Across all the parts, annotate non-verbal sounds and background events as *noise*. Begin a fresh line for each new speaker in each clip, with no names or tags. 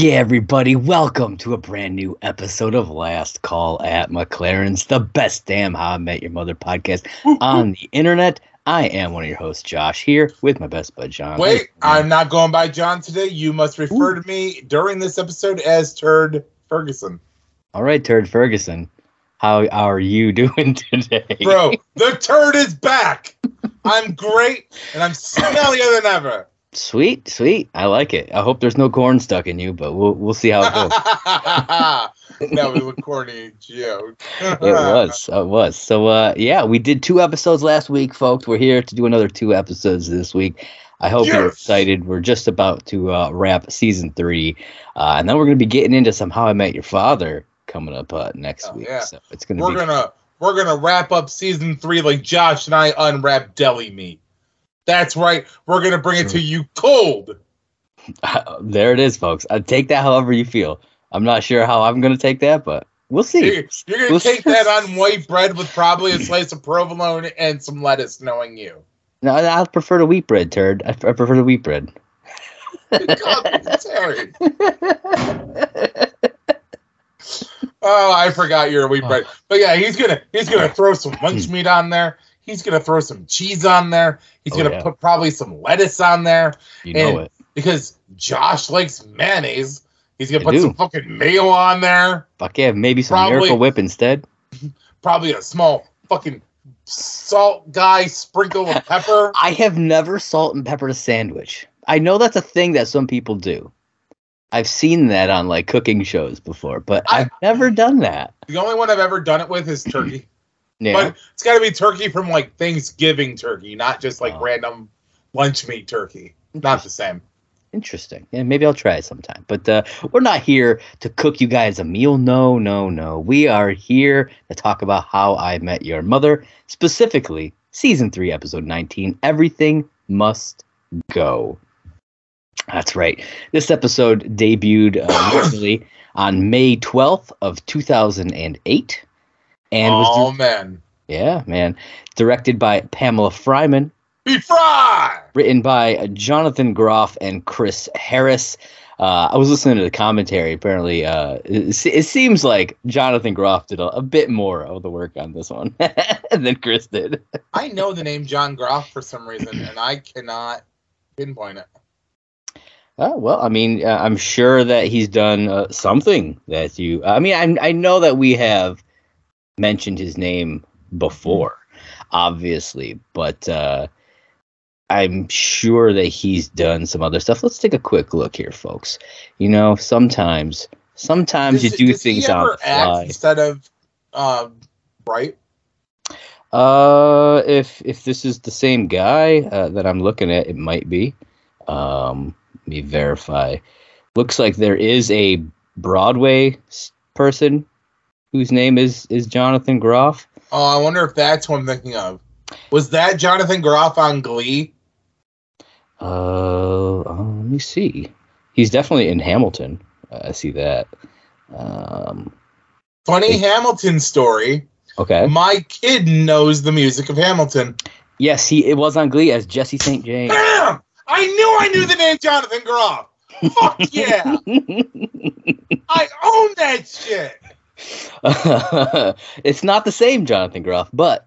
Yeah, everybody. Welcome to a brand new episode of Last Call at MacLaren's, the best damn How I Met Your Mother podcast on the internet. I am one of your hosts, Josh, here with my best bud, John.
Wait, I'm not going by John today. You must refer
Ooh.
to me during this episode as Turd Ferguson.
All right, Turd Ferguson. How are you *laughs* doing today?
Bro, the turd is back. I'm great and I'm smellier than ever.
Sweet, sweet. I like it. I hope there's no corn stuck in you, but we'll we'll see how it goes. *laughs*
that was a *laughs* corny joke.
it was. It was. So uh yeah, we did two episodes last week, folks. We're here to do another two episodes this week. I hope you're excited. We're just about to uh, wrap season three, uh, and then we're going to be getting into some How I Met Your Father coming up uh, next
Oh,
week.
yeah.
So it's going to
We're
be
gonna we're gonna wrap up season three like Josh and I unwrap deli meat. That's right. We're gonna bring it to you cold. *laughs*
there. It is, folks. I take that however you feel. I'm not sure how I'm going to take that, but we'll see.
You're, you're gonna
We'll-
take *laughs* that on white bread with probably a slice of provolone and some lettuce, knowing you.
No, I prefer the wheat bread, turd. I, I prefer the wheat bread. *laughs*
God, Oh, I forgot you're a wheat bread. But yeah, he's gonna he's gonna throw some lunch meat on there. He's gonna throw some cheese on there. He's
Oh,
gonna
yeah.
put probably some lettuce on there
You know
And-
it.
because Josh likes mayonnaise. He's gonna
I
put
do.
some fucking mayo on there.
Fuck yeah, maybe some
Probably-
Miracle Whip instead. *laughs*
Probably a small fucking salt guy sprinkle of pepper. *laughs*
I have never salt and peppered a sandwich. I know that's a thing that some people do. I've seen that on like cooking shows before, but
I-
I've never done that.
The only one I've ever done it with is turkey.
Yeah.
But it's got to be turkey from like Thanksgiving turkey, not just like
Oh.
random lunch meat turkey. Not the same.
Interesting. Yeah, maybe I'll try it sometime. But uh, we're not here to cook you guys a meal. No, no, no. We are here to talk about how I met your mother, specifically season three, episode 19. Everything must go. That's right. This episode debuted uh, *coughs* on May 12th of 2008. And was
oh
di-
man,
yeah, man, directed by Pamela Fryman,
be fried.
written by Jonathan Groff and Chris Harris. Uh, I was listening to the commentary. Apparently, uh, it, it seems like Jonathan Groff did a, a bit more of the work on this one *laughs* than Chris did.
I know the name John Groff for some reason, and I cannot pinpoint it.
Oh well, I mean, uh, I'm sure that he's done uh, something that you. I mean, I I know that we have mentioned his name before, obviously, but uh, I'm sure that he's done some other stuff. Let's take a quick look here, folks. You know, sometimes sometimes you do
does
things
he
on
ever act instead of um, right?
Uh, if if this is the same guy uh, that I'm looking at, it might be. Um, let me verify. Looks like there is a Broadway person whose name is is Jonathan Groff.
Oh, I wonder if that's what I'm thinking of. Was that Jonathan Groff on Glee?
Uh, uh, let me see. He's definitely in Hamilton. Uh, I see that. Um,
Funny
Hey.
Hamilton story.
okay.
My kid knows the music of Hamilton.
Yes, he it was on Glee as Jesse St. James.
Bam! I knew I knew the name Jonathan Groff. Fuck *laughs* yeah! I own that shit. *laughs*
it's not the same Jonathan Groff, but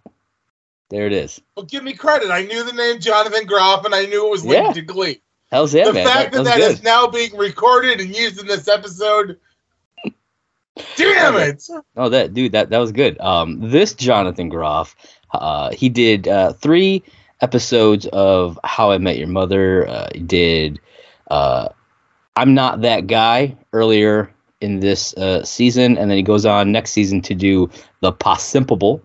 there it is.
Well, give me credit. I knew the name Jonathan Groff, and I knew it was linked
Yeah.
to Glee.
Hell's yeah,
the
man.
fact that that
good.
is now being recorded and used in this episode. Damn it!
Oh, that dude, that that was good. Um, this Jonathan Groff, uh, he did uh, three episodes of How I Met Your Mother. Uh, he did uh, I'm Not That Guy earlier in this uh, season, and then he goes on next season to do The Possimpible.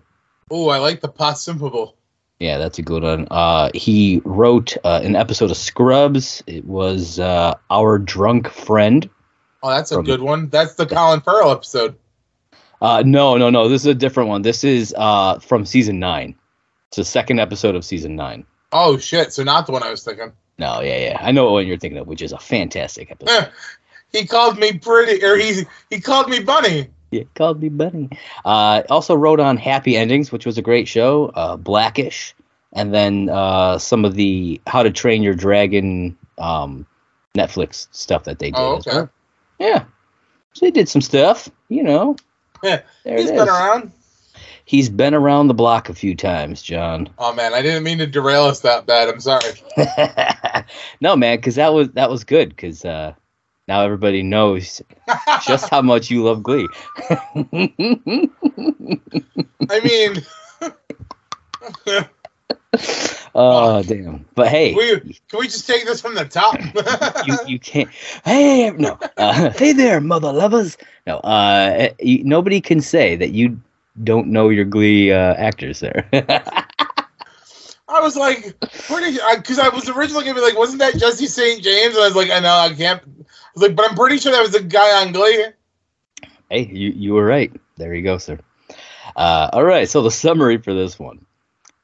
Oh, I like the Possimpible.
Yeah, that's a good one. Uh, he wrote uh, an episode of Scrubs. It was uh, Our Drunk Friend.
Oh, that's a
From-
good one. That's the Colin Farrell episode.
Uh, no, no, no. This is a different one. This is uh, from season nine. It's the second episode of season nine.
Oh shit! So not the one I was thinking.
No, yeah, yeah. I know what you're thinking of, which is a fantastic episode. *laughs*
He called me pretty, or he he called me bunny.
yeah, called me Bunny. Uh, also wrote on Happy Endings, which was a great show. Uh, Blackish, and then uh, some of the How to Train Your Dragon um, Netflix stuff that they did.
Oh, okay.
well. Yeah. So he did some stuff, you know.
Yeah,
There
He's been around.
He's been around the block a few times, John.
Oh man, I didn't mean to derail us that bad. I'm sorry. *laughs*
no, man, because that was that was good. Because uh, now everybody knows just how much you love Glee.
I mean, *laughs*
oh damn! But hey,
we can we just take this from the top? *laughs*
you you can't. Hey, no. Uh, *laughs* hey there, mother lovers. No, uh, you, nobody can say that you don't know your Glee uh, actors there.
I was like, because I, was originally gonna be like, wasn't that Jesse St. James? And I was like, I know, I can't. I was like, but I'm pretty sure that was the guy on Glee.
hey, you you were right. There you go, sir. Uh, all right. So the summary for this one.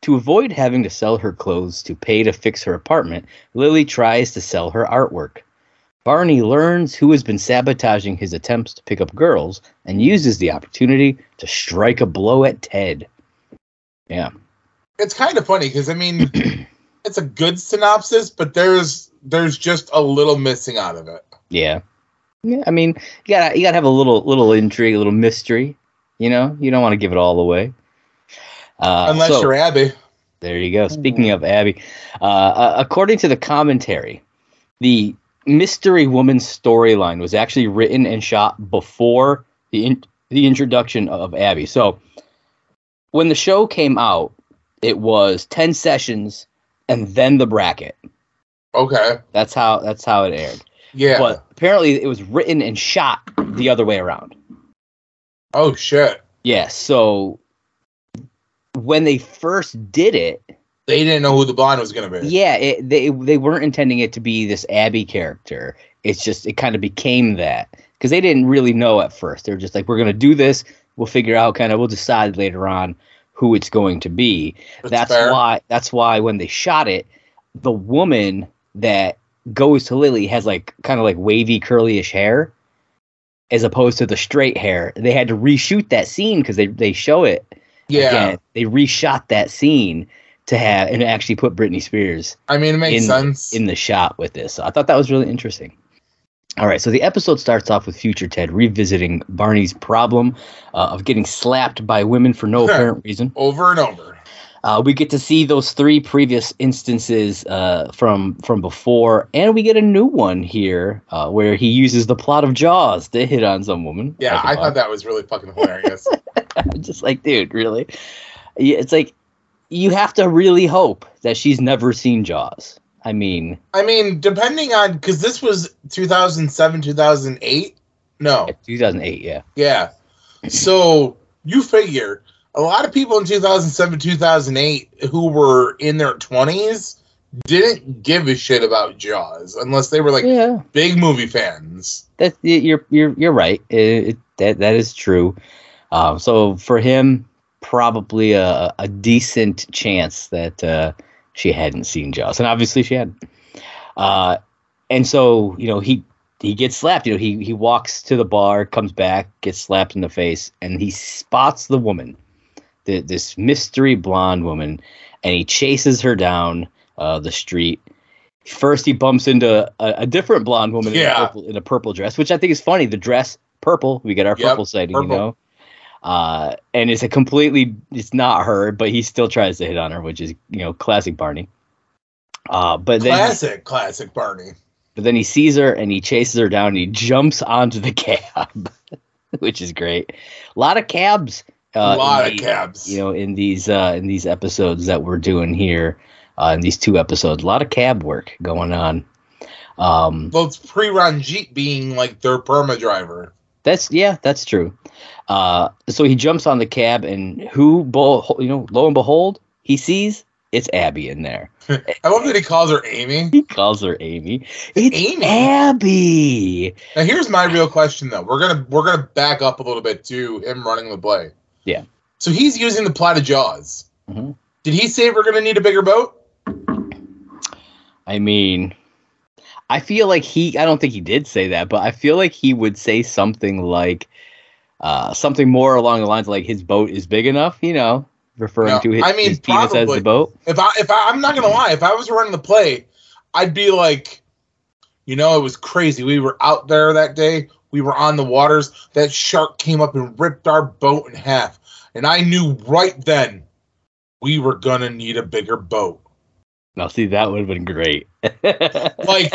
To avoid having to sell her clothes to pay to fix her apartment, Lily tries to sell her artwork. Barney learns who has been sabotaging his attempts to pick up girls and uses the opportunity to strike a blow at Ted. Yeah.
It's kind of funny because I mean, *clears throat* it's a good synopsis, but there's there's just a little missing out of it.
Yeah. Yeah, I mean, you gotta you gotta have a little little intrigue, a little mystery. You know, you don't want to give it all away. Uh,
Unless
so-
you're Abby.
There you go. Speaking of Abby, uh, uh, according to the commentary, the mystery woman storyline was actually written and shot before the in- the introduction of Abby. So when the show came out, it was ten sessions and then the bracket.
Okay.
That's how that's how it aired.
Yeah.
But apparently, it was written and shot the other way around.
oh shit.
Yeah. So when they first did it,
They didn't know who the blonde was gonna be.
yeah, it, they they weren't intending it to be this Abby character. It's just it kind of became that because they didn't really know at first. They were just like, we're gonna do this. We'll figure out kind of. We'll decide later on who it's going to be.
That's
that's why. That's why when they shot it, the woman that goes to Lily has like kind of like wavy curlyish hair, as opposed to the straight hair. They had to reshoot that scene because they they show it
Yeah.
again. They reshot that scene to have and actually put Britney Spears
I mean, it makes
in-
sense.
in the shot with this. So I thought that was really interesting. All right, so the episode starts off with future Ted revisiting Barney's problem uh, of getting slapped by women for no *laughs* apparent reason.
over and over.
Uh, we get to see those three previous instances uh, from from before, and we get a new one here uh, where he uses the plot of Jaws to hit on some woman.
Yeah, I
I
thought that was really fucking hilarious. *laughs*
Just like, dude, really? Yeah, it's like you have to really hope that she's never seen Jaws. I mean,
I mean, depending on because this was 2007, 2008. No,
2008, yeah.
yeah. So you figure a lot of people in 2007, 2008 who were in their 20s didn't give a shit about Jaws unless they were like
yeah,
big movie fans.
that you're you're you're right. It, it, that that is true. Um, so for him, probably a, a decent chance that uh, she hadn't seen Jaws, and obviously she had. Uh, and so you know he he gets slapped. You know he he walks to the bar, comes back, gets slapped in the face, and he spots the woman, the, this mystery blonde woman, and he chases her down uh, the street. First, he bumps into a, a different blonde woman in, a purple, in a purple dress, which I think is funny. The dress purple, we get our
Yep,
purple sighting,
purple.
you know. Uh, and it's a completely, it's not her, but he still tries to hit on her, which is you know classic Barney. Uh, but then
Classic, classic Barney.
but then he sees her and he chases her down and he jumps onto the *laughs* cab, which is great. A lot of cabs. Uh,
a lot
in
of
the-
cabs.
You know, in these uh, in these episodes that we're doing here, uh, in these two episodes, a lot of cab work going on. Um,
Well, it's pre Ranjit being like their perma driver.
that's yeah, that's true. Uh, so he jumps on the cab and who, bo- you know, lo and behold, he sees it's Abby in there. *laughs*
I love that he calls her Amy.
He calls her Amy. It's
Amy.
Abby.
Now here's my real question though. We're gonna we're gonna back up a little bit to him running the play.
Yeah.
So he's using the plot of Jaws.
Mhm.
Did he say we're gonna need a bigger boat?
I mean, I feel like he, I don't think he did say that, but I feel like he would say something like, uh, something more along the lines of like his boat is big enough, you know, referring
No,
to his,
I mean,
his penis as
probably.
the boat.
If I if I, I'm not gonna lie, if I was running the play, I'd be like, You know, it was crazy. We were out there that day. We were on the waters. That shark came up and ripped our boat in half. And I knew right then we were gonna need a bigger boat.
Now, see, that would have been great. *laughs*
Like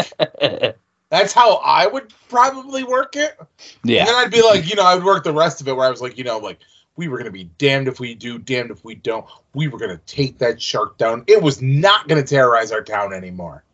that's how I would probably work it.
yeah,
And then I'd be like, you know, I would work the rest of it where I was like, you know, like we were gonna be damned if we do, damned if we don't. We were gonna take that shark down. It was not gonna terrorize our town anymore.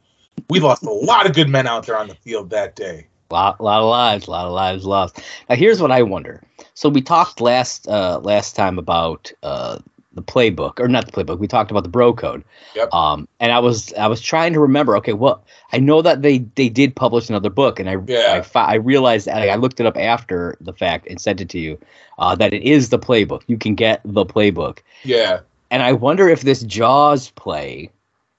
We lost a lot of good men out there on the field that day.
Lot, lot of lives, a lot of lives lost. Now, here's what I wonder. So we talked last uh, last time about uh, the playbook, or not the playbook. We talked about the bro code.
Yep.
Um, and I was I was trying to remember. Okay, well, I know that they they did publish another book, and I
Yeah.
I, I realized I, I looked it up after the fact and sent it to you. Uh, that it is the playbook. You can get the playbook,
Yeah.
and I wonder if this Jaws play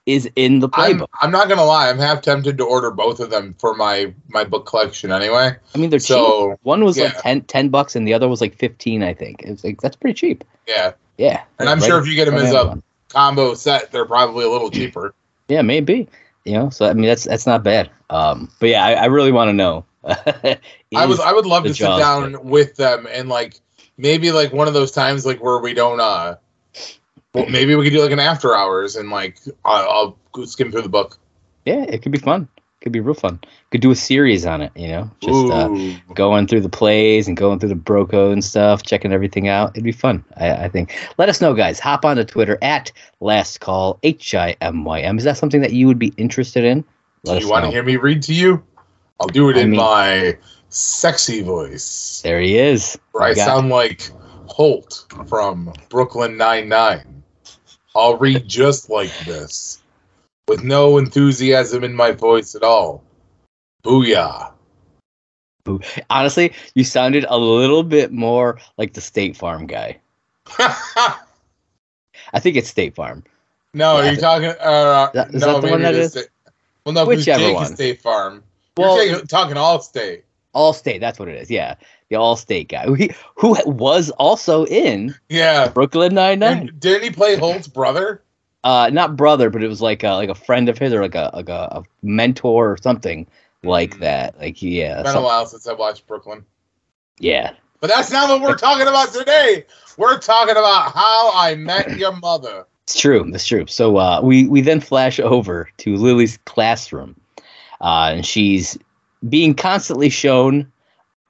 is in the
I'm,
playbook.
I'm not gonna lie, I'm half tempted to order both of them for my my book collection anyway.
I mean, they're cheap.
So
One was like
yeah.
10, 10 bucks, and the other was like fifteen. I think it's like that's pretty cheap.
yeah.
Yeah,
And I'm
Right
sure if you get them as a
Amazon.
combo set, they're probably a little cheaper. *clears throat*
yeah, maybe. You know, so I mean that's that's not bad. Um, but yeah, I, I really want to know. *laughs*
I
was
I would love to sit down with them and like maybe like one of those times like where we don't uh well, maybe we could do like an after hours and like I'll, I'll skim through the book.
yeah, it could be fun. Could be real fun. Could do a series on it. You know, just uh, going through the plays and going through the bro code and stuff, checking everything out. It'd be fun. I, I think. Let us know, guys. Hop on to Twitter at Last Call H I M Y M. Is that something that you would be interested in?
do you want to hear me read to you? I'll do it
I
in
mean-
my sexy voice.
There he is.
Where I sound like Holt from Brooklyn Nine Nine. I'll read just like this, with no enthusiasm in my voice at all. Booyah!
Honestly, you sounded a little bit more like the State Farm guy. *laughs* I think it's State Farm.
no,
Yeah.
are you talking? Uh,
That- is
no,
that the one that is?
State- Well, no,
Whichever one.
State Farm.
Well,
You're talking Allstate.
All State. That's what it is. Yeah, the Allstate guy, who, who was also in
Yeah.
Brooklyn Nine Nine.
Didn't he play Holt's brother?
Uh, not brother, but it was like a, like a friend of his or like a like a, a mentor or something like
Mm.
that. Like yeah, it's
Been a while since I watched Brooklyn.
yeah.
But that's not what we're talking about today. We're talking about how I met *clears throat* your mother.
It's true. It's true. So uh, we we then flash over to Lily's classroom, uh, and she's being constantly shown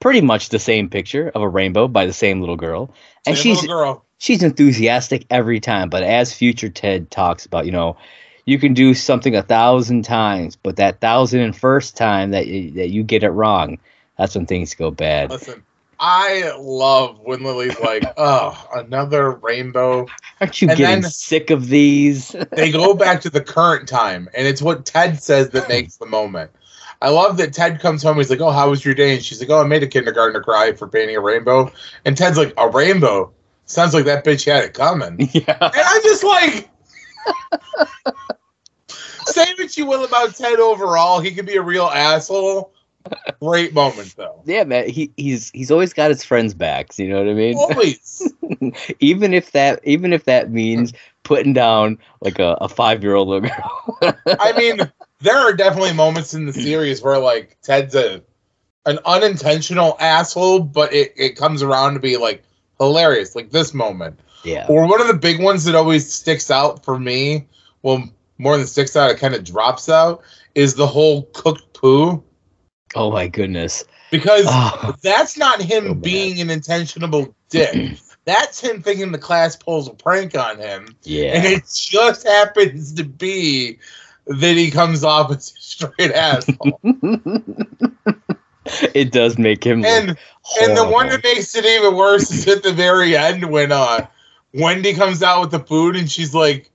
pretty much the same picture of a rainbow by the same little girl, and
Same
she's
girl.
she's enthusiastic every time. But as future Ted talks about, you know, you can do something a thousand times, but that thousand and first time that you, that you get it wrong, that's when things go bad.
Listen, I love when Lily's like, *laughs* "Oh, another rainbow."
Aren't you
and
getting sick of these?
They go back to the current time, and it's what Ted says that makes the moment. I love that Ted comes home. He's like, "Oh, how was your day?" And she's like, "Oh, I made a kindergartner cry for painting a rainbow." And Ted's like, "A rainbow? Sounds like that bitch had it coming." *laughs*
yeah.
And I'm just like, say what you will about Ted overall, he can be a real asshole. Great moment though.
Yeah, man. He he's he's always got his friends' backs. You know what I mean?
Always. *laughs*
even if that even if that means putting down like a, a five year old little girl.
I mean, there are definitely moments in the hmm. series where like Ted's a an unintentional asshole, but it, it comes around to be like hilarious, like this moment.
yeah.
Or one of the big ones that always sticks out for me, well, more than sticks out, it kind of drops out, is the whole Cook Pu.
Oh my goodness.
Because
Oh,
that's not him
So
being an intentional dick. *clears throat* That's him thinking the class pulls a prank on him.
Yeah.
And it just happens to be that he comes off as a straight asshole. *laughs*
it does make him look
and and the one that makes it even worse is at the very end when uh Wendy comes out with the food and she's like,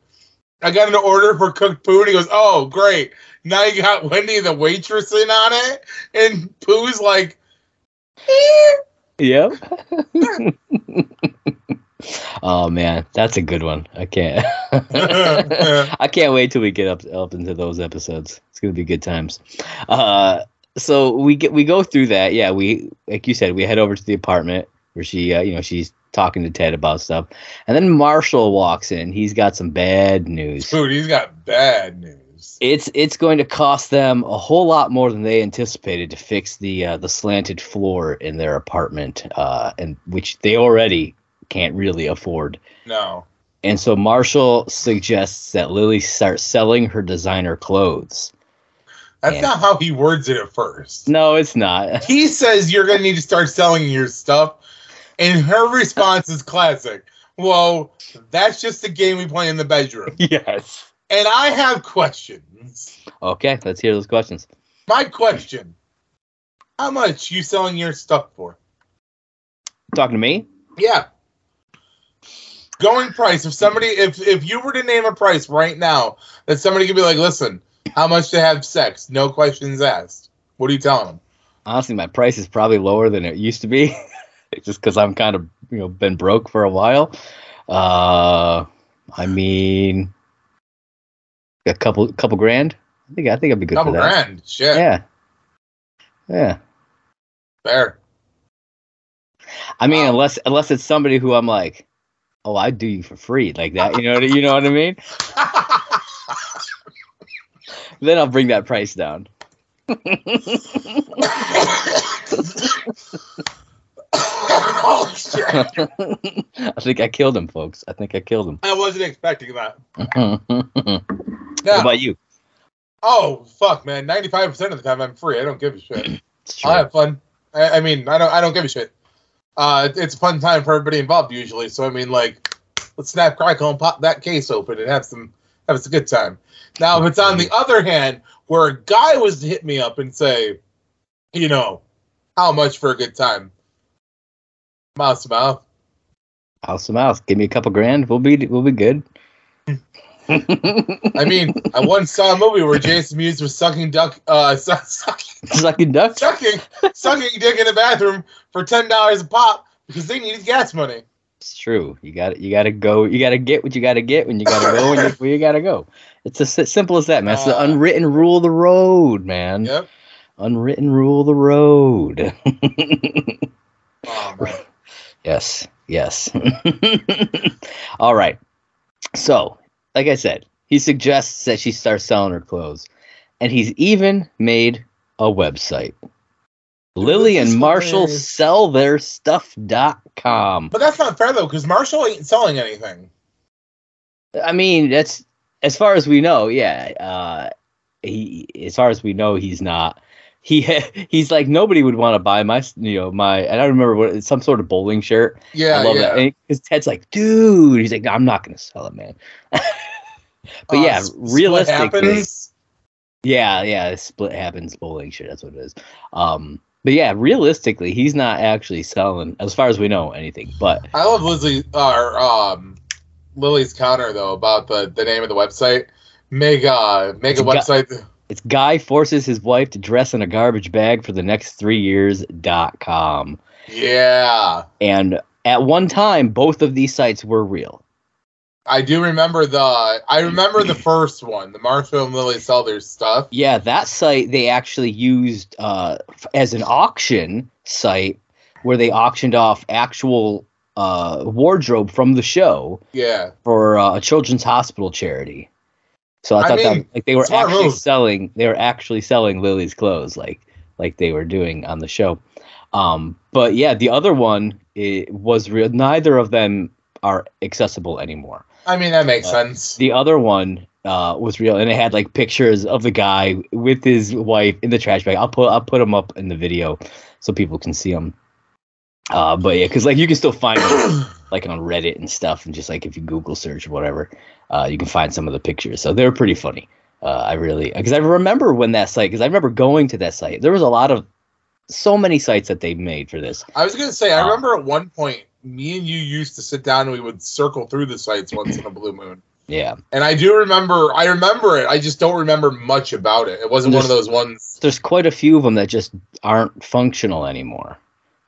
I got an order for cooked food. He goes, Oh, great. Now you got Wendy the waitress in on it. And Pu's like, "Eh."
Yep. *laughs* *laughs* oh man, that's a good one. I can't. *laughs* I can't wait till we get up up into those episodes. It's gonna be good times. Uh, so we get we go through that. Yeah, we like you said, we head over to the apartment where she, uh, you know, she's talking to Ted about stuff, and then Marshall walks in. He's got some bad news.
Dude, he's got bad news.
It's it's going to cost them a whole lot more than they anticipated to fix the uh, the slanted floor in their apartment, uh, and which they already can't really afford.
No.
And so Marshall suggests that Lily start selling her designer clothes.
That's
Yeah.
not how he words it at first.
No, it's not. *laughs*
He says you're going to need to start selling your stuff. And her response is classic. Well, that's just a game we play in the bedroom. *laughs*
yes.
And I have questions.
Okay, let's hear those questions.
My question How much you selling your stuff for?
Talking to me?
Yeah. Going price. If somebody, if if you were to name a price right now, that somebody could be like, listen, how much to have sex? No questions asked. What are you telling them?
Honestly, my price is probably lower than it used to be, *laughs* just because I'm kind of you know been broke for a while. Uh, I mean, a couple couple grand. I think I think I'd be good
Couple
for that.
grand. Shit.
Yeah, yeah.
Fair.
I mean,
Wow.
unless unless it's somebody who I'm like, oh, I'd do you for free, like that. You know, what- you know what I mean? Then I'll bring that price down.
oh *laughs* shit!
I think I killed him, folks. I think I killed him.
I wasn't expecting that. *laughs*
what about you?
Oh fuck, man! Ninety-five percent of the time I'm free. I don't give a shit. I have fun. I, I mean, I don't. I don't give a shit. Uh, it's a fun time for everybody involved usually. So I mean, like, let's snap, crackle, and pop that case open and have some have a good time. Now, if it's on the other hand, where a guy was to hit me up and say, you know, how much for a good time? Mouth to mouth.
House to mouse. Give me a couple grand. We'll be we'll be good.
I mean, I once saw a movie where Jason Mewes was sucking duck, uh, *laughs* su- sucking,
sucking duck.
sucking, sucking dick in the bathroom for ten dollars a pop because they needed gas money.
It's true. You got to You got to go. You got to get what you got to get when you got to go when you, where you got to go. It's as simple as that, man. It's the
Uh,
unwritten rule of the road, man.
Yep.
Unwritten rule of the road. *laughs*
Oh, man.
Yes, yes. *laughs* All right. So, like I said, he suggests that she starts selling her clothes, and he's even made a website. Lily and Marshall
hilarious.
sell their stuff.com.
But that's not fair though, because Marshall ain't selling anything.
I mean, that's as far as we know, yeah. Uh, he, as far as we know, he's not. He *laughs* he's like nobody would want to buy my, you know, my. And I remember what it's some sort of bowling shirt.
Yeah,
I love
yeah.
that. Because Ted's like, dude, he's like, no, I'm not gonna sell it, man. *laughs* but
Uh,
yeah, realistically, yeah, yeah, split happens bowling shirt. That's what it is. Um, but yeah, realistically, he's not actually selling, as far as we know, anything. But
I love Lizzie or um, Lily's counter though about the, the name of the website. Make uh make a
got-
website. that-
it's guy forces his wife to dress in a garbage bag for the next three years. dot com.
yeah,
And at one time, both of these sites were real.
I do remember the. I remember the *clears throat* first one, the Marshall and Lily sell their stuff.
Yeah, that site they actually used uh, as an auction site where they auctioned off actual uh, wardrobe from the show
Yeah,
for uh, a children's hospital charity. So I
I
thought that like they were actually
move.
selling they were actually selling Lily's clothes like like they were doing on the show. Um, but yeah, the other one it was real. Neither of them are accessible anymore.
I mean that makes
Uh,
sense.
The other one uh, was real, and it had like pictures of the guy with his wife in the trash bag. I'll put I'll put them up in the video so people can see them. Uh, but yeah, because like you can still find them *coughs* like on Reddit and stuff, and just like if you Google search or whatever, uh, you can find some of the pictures. So they were pretty funny. Uh, I really because I remember when that site because I remember going to that site. There was a lot of so many sites that they made for this.
I was gonna say, I
Uh,
remember at one point, me and you used to sit down and we would circle through the sites once in a blue moon.
Yeah,
And I do remember, I remember it. I just don't remember much about it. It wasn't one of those ones.
there's quite a few of them that just aren't functional anymore,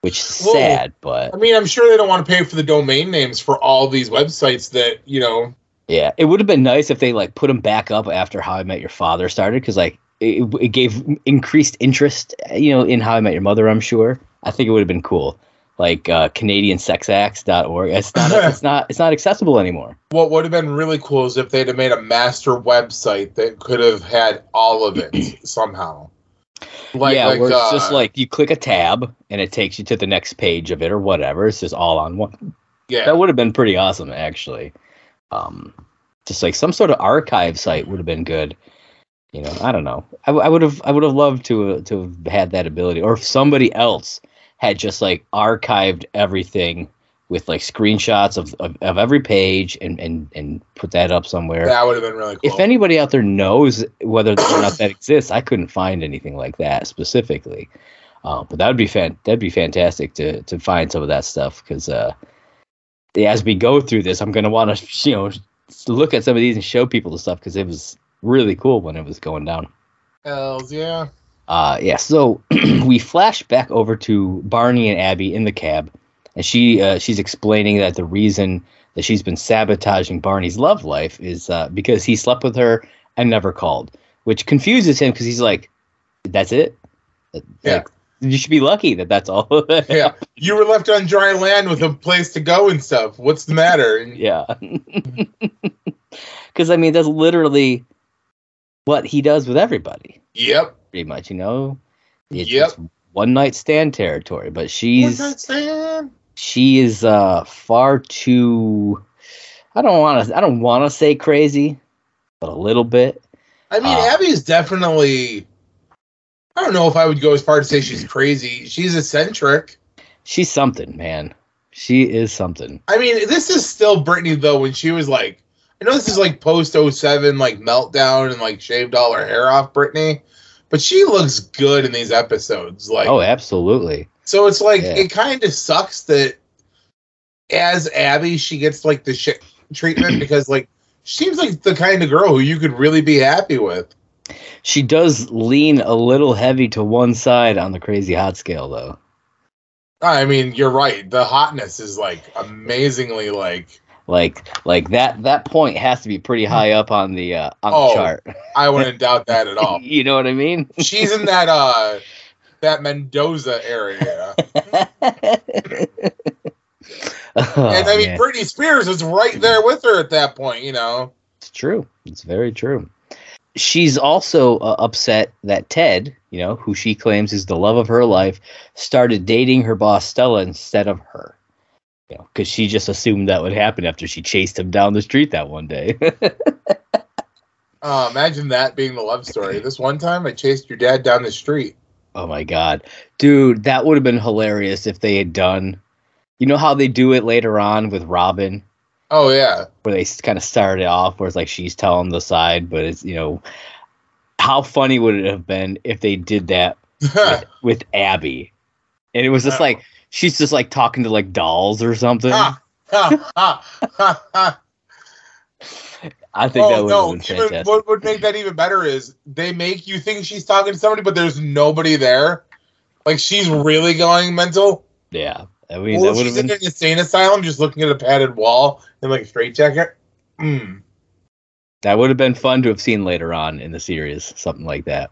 which is
Well,
sad. But
I mean, I'm sure they don't want to pay for the domain names for all these websites that you know.
Yeah, it would have been nice if they like put them back up after How I Met Your Father started because like it, it gave increased interest, you know, in How I Met Your Mother. I'm sure. I think it would have been cool. like uh, CanadianSexActs.org. It's not. *laughs* it's not. It's not accessible anymore.
What would have been really cool is if they'd have made a master website that could have had all of it *clears throat* somehow.
Like, yeah, like, where it's uh, just like you click a tab and it takes you to the next page of it or whatever. It's just all on one. Yeah, that would have been pretty awesome actually. Um, just like some sort of archive site would have been good. You know, I don't know. I, I would have I would have loved to uh, to have had that ability, or if somebody else had just like archived everything with like screenshots of, of, of, every page and, and, and put that up somewhere.
That would have been really cool.
If anybody out there knows whether or not that exists, I couldn't find anything like that specifically. Uh, but that would be fan- that'd be fantastic to to find some of that stuff because uh, as we go through this, I'm gonna want to *laughs* you know look at some of these and show people the stuff because it was really cool when it was going down.
Hells yeah.
Uh, yeah. So *clears throat* we flash back over to Barney and Abby in the cab, and she uh, she's explaining that the reason that she's been sabotaging Barney's love life is uh, because he slept with her and never called, which confuses him because he's like, "That's it."
Yeah. Like,
you should be lucky that that's all.
yeah, you were left on dry land with a place to go and stuff. What's the matter?
yeah, *laughs* because I mean that's literally what he does with everybody.
Yep.
Pretty much, you know.
It's, yep.
One night stand territory, but she's she is uh far too. I don't want to. I don't want to say crazy, but a little bit.
I mean, uh, Abby is definitely. I don't know if I would go as far to say she's crazy. She's eccentric.
She's something, man. She is something.
I mean, this is still Britney though. When she was like I know this is like post 07, like meltdown and like shaved all her hair off, Britney, but she looks good in these episodes. Like,
oh, absolutely.
So it's like yeah. it kind of sucks that as Abby, she gets like the shit treatment because like she seems like the kind of girl who you could really be happy with.
She does lean a little heavy to one side on the crazy hot scale, though.
I mean, you're right. The hotness is like amazingly like
like like that that point has to be pretty high up on the uh, on oh, the chart.
I wouldn't doubt that at all. *laughs*
you know what I mean?
She's in that uh that Mendoza area. oh, *laughs* and I mean man. Britney Spears is right there with her at that point, you know.
It's true. It's very true. She's also uh, upset that Ted, you know, who she claims is the love of her life, started dating her boss Stella instead of her you know, because she just assumed that would happen after she chased him down the street that one day. *laughs*
uh, imagine that being the love story. This one time, I chased your dad down the street.
Oh my god, dude, that would have been hilarious if they had done. You know how they do it later on with Robin.
Oh yeah,
where they kind of started off, where it's like she's telling the side, but it's you know, how funny would it have been if they did that with, *laughs* with Abby, and it was just like she's just like talking to like dolls or something. *laughs* I think oh, that would no,
even, What would make that even better is they make you think she's talking to somebody, but there's nobody there. Like she's really going mental.
Yeah,
I mean, that would have been in an insane asylum, just looking at a padded wall and like a straight jacket. Mm.
That would have been fun to have seen later on in the series, something like that.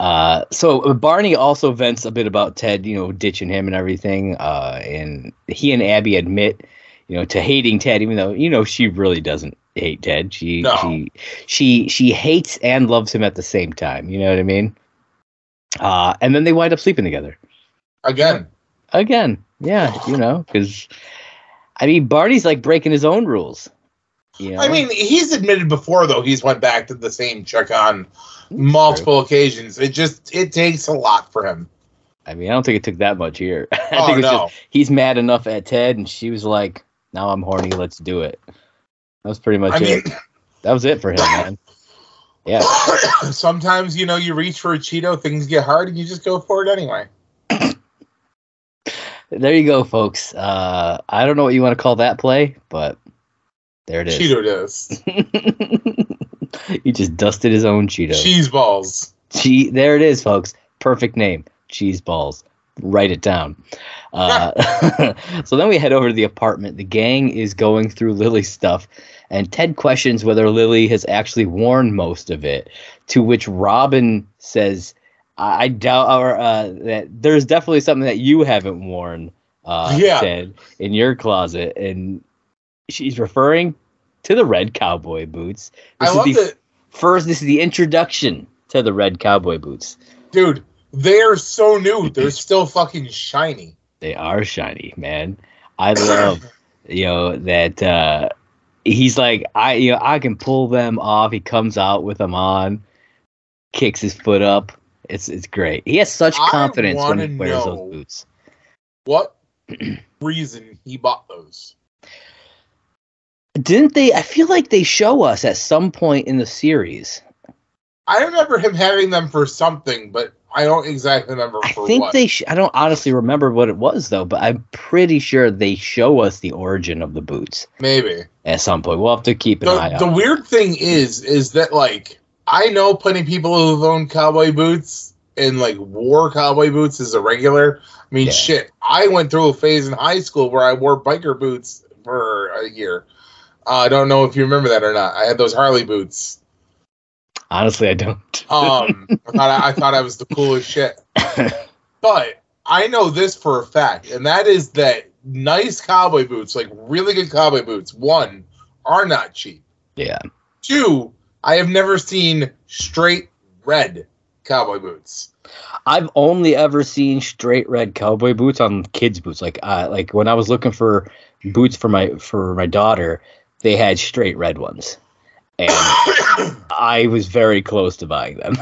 Uh, so uh, Barney also vents a bit about Ted, you know, ditching him and everything. Uh, and he and Abby admit, you know, to hating Ted, even though you know she really doesn't hate Ted. She no. she she she hates and loves him at the same time. You know what I mean? Uh, and then they wind up sleeping together
again.
Again, yeah, you know, because I mean Barney's like breaking his own rules.
You know? I mean, he's admitted before though he's went back to the same check on multiple True. occasions. It just it takes a lot for him.
I mean, I don't think it took that much here. *laughs* I oh, think it's no. just he's mad enough at Ted, and she was like, "Now I'm horny. Let's do it." That was pretty much I it. Mean, that was it for him, man. *coughs* Yeah.
Sometimes you know you reach for a Cheeto, things get hard, and you just go for it anyway. *coughs*
there you go, folks. Uh, I don't know what you want to call that play, but there it is.
Cheeto disc. *laughs*
he just dusted his own Cheetos.
Cheese balls.
Che- there it is, folks. Perfect name. Cheese balls. Write it down. Uh, *laughs* so then we head over to the apartment. The gang is going through Lily's stuff, and Ted questions whether Lily has actually worn most of it. To which Robin says, "I I doubt, or uh, that there's definitely something that you haven't worn, uh,
Yeah.
Ted, in your closet." And she's referring to the red cowboy boots. This
I
is
love
the
that,
first. This is the introduction to the red cowboy boots.
dude. They're so new. They're *laughs* still fucking shiny.
They are shiny, man. I love, you know, that uh he's like, I you know, I can pull them off. He comes out with them on, kicks his foot up. It's it's great. He has such confidence when he wears those boots.
What *clears throat* reason he bought those?
Didn't they? I feel like they show us at some point in the series.
I remember him having them for something, but I don't exactly remember
I think
what.
they. Sh- I don't honestly remember what it was though, but I'm pretty sure they show us the origin of the boots
Maybe.
at some point. We'll have to keep an eye
The,
out.
the weird thing is, is that like I know plenty of people who've owned cowboy boots and like wore cowboy boots as a regular. I mean,
Yeah.
shit. I went through a phase in high school where I wore biker boots for a year. Uh, I don't know if you remember that or not. I had those Harley boots.
Honestly, I don't.
Um, *laughs* I thought I, I thought I was the coolest shit. But I know this for a fact, and that is that nice cowboy boots, like really good cowboy boots, one are not cheap.
yeah.
Two, I have never seen straight red cowboy boots.
I've only ever seen straight red cowboy boots on kids' boots. Like, uh, like when I was looking for boots for my for my daughter, they had straight red ones, and *coughs* I was very close to buying them,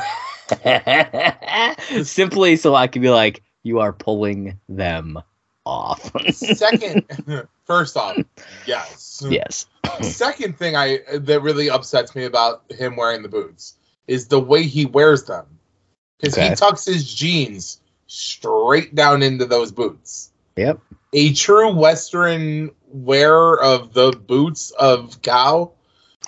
*laughs* simply so I could be like, "You are pulling them off." *laughs*
Second, *laughs* first off, yes.
yes,
Second thing I that really upsets me about him wearing the boots is the way he wears them, because
Okay.
he tucks his jeans straight down into those boots.
yep,
a true Western wearer of the boots of cow,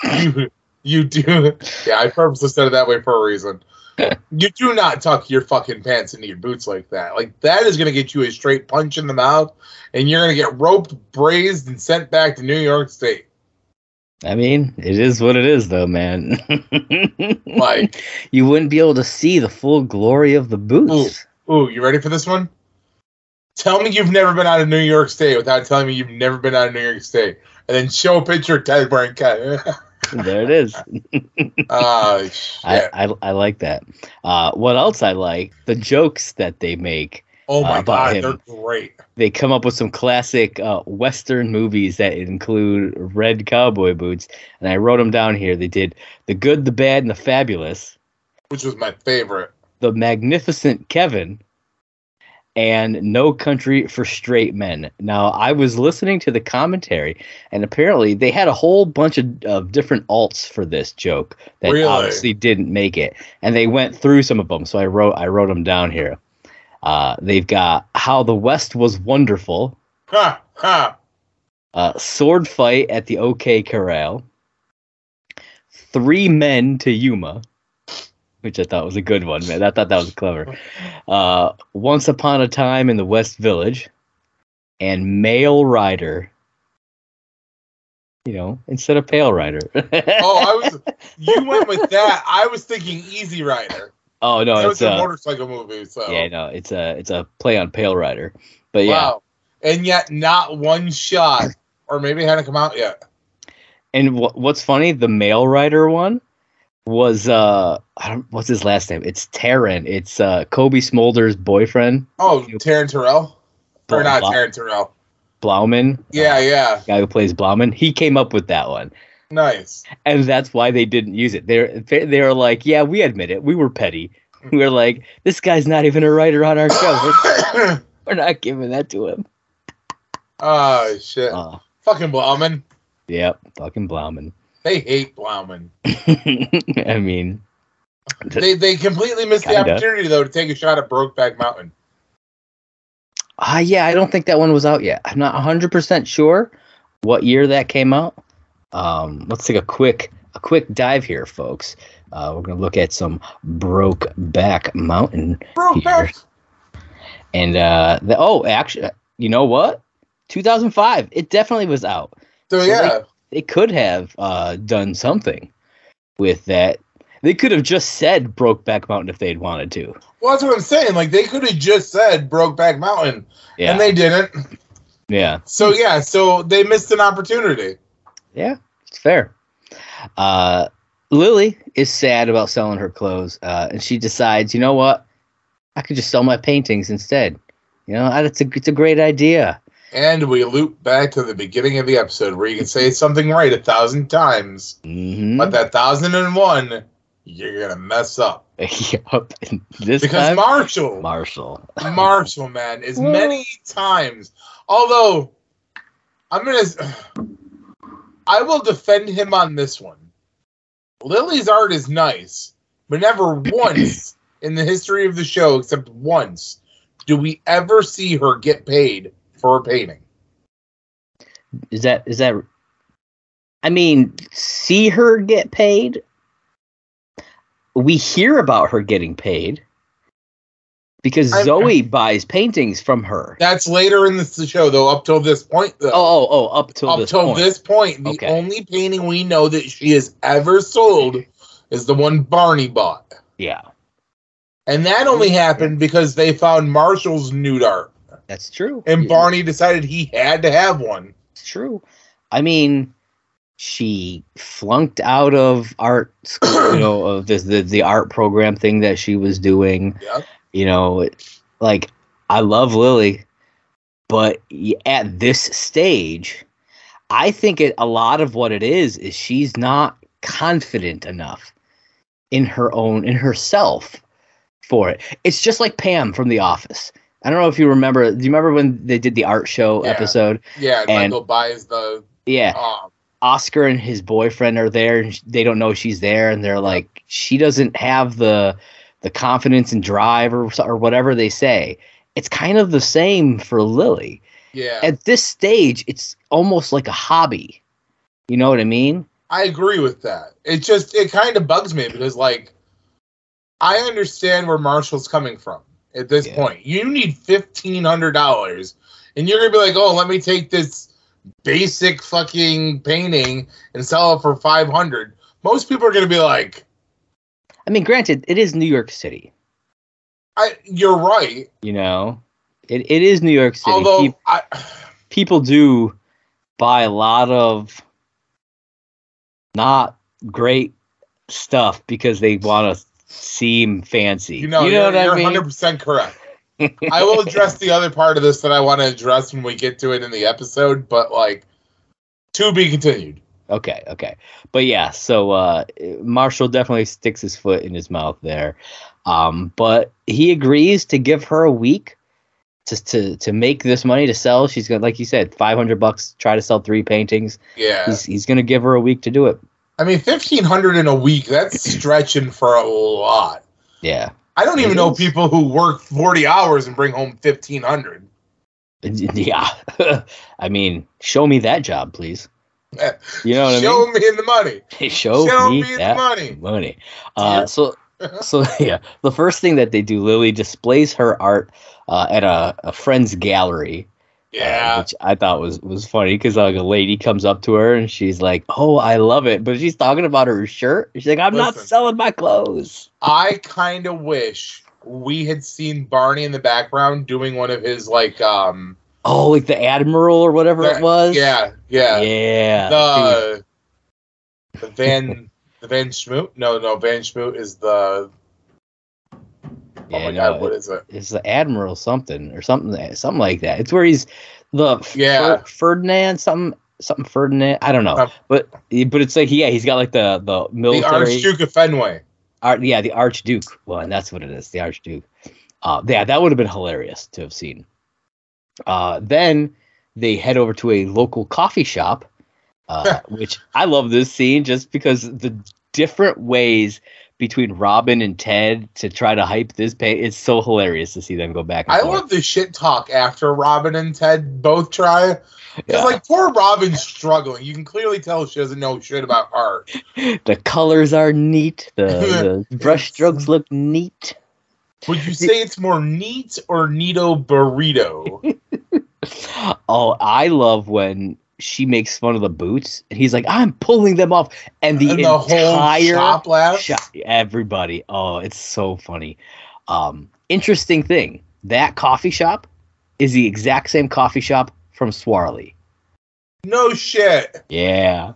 you *laughs* you do. Yeah, I purposely said it that way for a reason. *laughs* You do not tuck your fucking pants into your boots like that. Like that is gonna get you a straight punch in the mouth, and you're gonna get roped, braised, and sent back to New York State.
I mean, it is what it is, though, man.
Like, *laughs*
you wouldn't be able to see the full glory of the boots.
ooh, you ready for this one? Tell me you've never been out of New York State without telling me you've never been out of New York State, and then show a picture of Ted wearing. *laughs*
There it is. *laughs*
Shit.
I, I, I like that. Uh, what else I like? The jokes that they make.
Oh my
uh,
god,
him.
they're great.
They come up with some classic uh, Western movies that include red cowboy boots, and I wrote them down here. They did The Good, the Bad, and the Fabulous,
Which was my favorite.
The Magnificent Kevin, and No Country for Straight Men. Now, I was listening to the commentary, and apparently they had a whole bunch of, of different alts for this joke that
Really?
obviously didn't make it, and they went through some of them. So I wrote I wrote them down here. Uh, they've got How the West Was Wonderful,
Ha ha.
uh, Sword Fight at the OK Corral, Three Men to Yuma, which I thought was a good one, man. I thought that was clever. Uh, Once Upon a Time in the West Village, and Male Rider. You know, instead of Pale Rider.
Oh, I was. *laughs* You went with that. I was thinking Easy Rider.
oh no, it's
was a
a
motorcycle movie. So
yeah, no, it's a it's a play on Pale Rider. But yeah,
wow. And yet, not one shot, or maybe it hadn't come out yet.
And wh- what's funny, the male Rider one was uh, I don't, what's his last name? It's Taran. It's uh, Cobie Smulders' boyfriend,
Oh, Taryn Terrell, or
Bla-
not
Bla-
Taryn Terrell?
Blauman.
Yeah,
uh,
yeah,
guy who plays Blauman. He came up with that one,
nice.
and that's why they didn't use it. They're they- they were like, yeah, we admit it, we were petty. We were like, this guy's not even a writer on our show. We're, *coughs* *coughs* we're not giving that to him.
oh shit!
Uh,
Fucking Blauman.
yep, fucking Blauman.
They hate Blauman. *laughs*
I mean,
They they completely missed the
Kinda.
opportunity though to take a shot at Brokeback Mountain.
Ah, yeah, I don't think that one was out yet. I'm not 100% sure what year that came out. Um, let's take a quick a quick dive here, folks. Uh, we're gonna look at some Broke Back Mountain
Broke
here.
back.
And uh, the, oh, actually, you know what? 2005. It definitely was out.
So
So
yeah,
They could have uh, done something with that. They could have just said Brokeback Mountain if they'd wanted to.
well, that's what I'm saying. Like they could have just said Brokeback Mountain,
Yeah.
and they didn't.
yeah.
So yeah, so they missed an opportunity.
Yeah. It's fair. Uh, Lily is sad about selling her clothes, uh, and she decides, you know what? I could just sell my paintings instead. You know, it's a it's a great idea.
And we loop back to the beginning of the episode where you can say something right a thousand times,
hmm
but that thousand and one, you're gonna mess up *laughs*
yep. This
because
time,
Marshall,
Marshall.
Marshall, man, is many times. Although I'm gonna, I will defend him on this one. Lily's art is nice, but never *clears throat* once in the history of the show, except once, do we ever see her get paid for a painting.
Is that is that? I mean, see her get paid. We hear about her getting paid because
I'm-
Zoe buys paintings from her.
That's later in the show, though. Up till this point, though.
Oh, oh, oh! Up till
up
this
till
point.
this point, the
Okay.
only painting we know that she has ever sold is the one Barney bought.
Yeah,
And that only happened because they found Marshall's nude art.
That's true.
And
Yeah,
Barney decided he had to have one.
It's true. I mean, she flunked out of art school. You know, of the, the the art program thing that she was doing.
Yep.
you know it- like i love lily but at this stage i think it, a lot of what it is is she's not confident enough in her own in herself for it it's just like pam from the office i don't know if you remember do you remember when they did the art show
Yeah.
episode
Yeah, and Michael buys the.
yeah
Um,
Oscar and his boyfriend are there and they don't know she's there and they're like she doesn't have the the confidence and drive or or whatever they say. It's kind of the same for Lily.
yeah,
At this stage it's almost like a hobby. You know what I mean?
I agree with that. It just it kind of bugs me because like I understand where Marshall's coming from at this
Yeah.
point. You need fifteen hundred dollars, and you're gonna be like, "Oh, let me take this basic fucking painting and sell it for five hundred. Most people are gonna be like,
I mean granted it is New York City,
"I, you're right."
you know. It it is New York City.
Although I,
people do buy a lot of not great stuff because they want to seem fancy.
you know,
you know
are
what I
you're
mean?
100 percent correct. *laughs* I will address the other part of this that I want to address when we get to it in the episode, but like to be continued.
Okay, okay. But yeah, so uh Marshall definitely sticks his foot in his mouth there. Um but he agrees to give her a week to to to make this money to sell. She's going to like you said 500 bucks try to sell 3 paintings.
Yeah.
He's he's going to give her a week to do it.
I mean, fifteen hundred in a week. That's *clears throat* stretching for a lot.
Yeah.
I don't even know people who work forty hours and bring home fifteen hundred. *laughs*
Yeah. *laughs* I mean, show me that job, please. *laughs* You know what
Show
I
mean? Show me the money.
Show,
show
me,
me the
that
money.
money. Uh, so, so yeah, the first thing that they do, Lily displays her art uh, at a, a friend's gallery. Uh,
Yeah.
which I thought was was funny because like a lady comes up to her and she's like, "Oh, I love it," but she's talking about her shirt. She's like, "I'm not selling my clothes."
I kind of wish we had seen Barney in the background doing one of his like um
Oh, like the admiral or whatever
the-
it was.
Yeah, yeah.
yeah.
the the Van the Van Schmoot? No, no, Van Schmoot is the
Yeah,
my
no,
god, what is it?
it's the admiral something or something something like that. It's where he's the
Yeah.
Fer- Ferdinand something something Ferdinand. I don't know,
Um,
but but it's like yeah, he's got like the the military.
The Archduke of Fenway.
Ar- yeah, the Archduke one. That's what it is. The Archduke. Uh, yeah, that would have been hilarious to have seen. Uh, then they head over to a local coffee shop, uh, *laughs* which I love this scene just because the different ways between Robin and Ted to try to hype this pay. It's so hilarious to see them go back. And
I
forth.
love the shit talk after Robin and Ted both try. Because
Yeah.
like poor Robin's struggling. You can clearly tell she doesn't know shit about art. *laughs*
the colors are neat. The, the *laughs* brush strokes look neat.
Would you say it's more neat or neato burrito? *laughs*
Oh, I love when she makes fun of the boots, and he's like, "I'm pulling them off," and the,
and the whole
entire
shop laughs.
shop, everybody. Oh, it's so funny. Um, interesting thing: that coffee shop is the exact same coffee shop from Swarley.
No shit.
Yeah,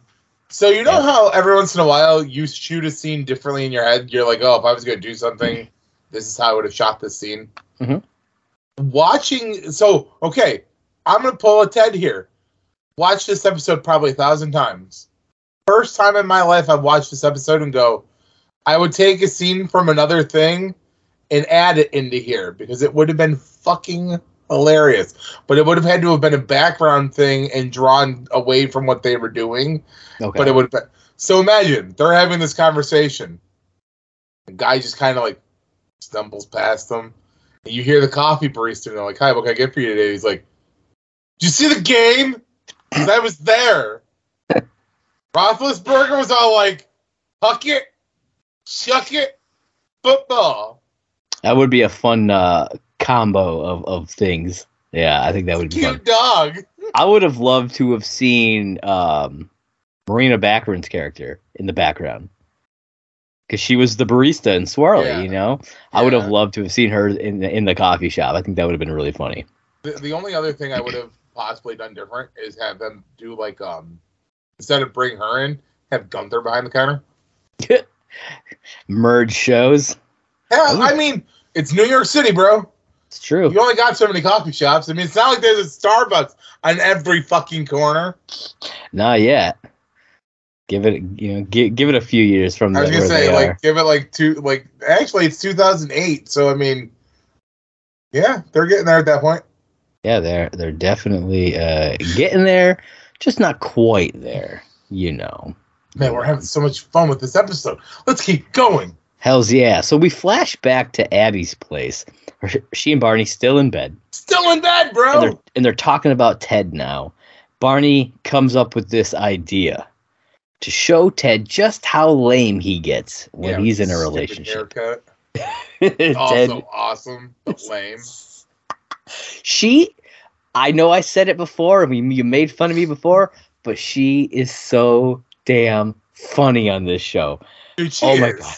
So you know
Yeah.
how every once in a while you shoot a scene differently in your head? You're like, oh, if I was gonna do something, this is how I would have shot this scene.
Mm-hmm.
Watching so okay, I'm gonna pull a Ted here. Watch this episode probably a thousand times. First time in my life I've watched this episode and go, I would take a scene from another thing and add it into here because it would have been fucking hilarious. But it would have had to have been a background thing and drawn away from what they were doing
okay.
but it would have been. So imagine they're having this conversation. The guy just kind of like stumbles past them. And you hear the coffee barista, and they're like, Hi, what can I get for you today? He's like, Did you see the game? 'Cause I was there. *laughs* Roethlisberger was all like, Huck it, chuck it, football.
that would be a fun uh, combo of, of things. Yeah, I think that would be fun.
Cute dog.
I would have loved to have seen um, Morena Baccarin's character in the background because she was the barista in Swarley.
Yeah.
You know, I would have loved to have seen her in the, in the coffee shop. I think that would have been really funny.
The, the only other thing I would have possibly done different is have them do like um instead of bring her in, have Gunther behind the counter. *laughs*
Merge shows.
Yeah,
Ooh.
I mean, it's New York City, bro.
It's true.
You only got so many coffee shops. I mean, it's not like there's a Starbucks on every fucking corner.
Not yet. Give it, you know, give, give it a few years from
I was
the,
gonna say, like,
are.
give it like two, like, actually, it's 2008. So I mean, yeah, they're getting there at that point.
Yeah, they're they're definitely uh, getting there, just not quite there. You know.
Man, we're having so much fun with this episode. Let's keep going.
Hell's yeah. So we flash back to Abby's place. She and Barney still in bed.
Still in bed,
And
bro.
they're, and they're talking about Ted now. Barney comes up with this idea to show Ted just how lame he gets when
Yeah,
he's in a relationship.
Haircut. *laughs*
Ted,
Also awesome, but lame.
She, I know I said it before, I mean, you made fun of me before, but she is so damn funny on this show.
Dude, she
Oh my god.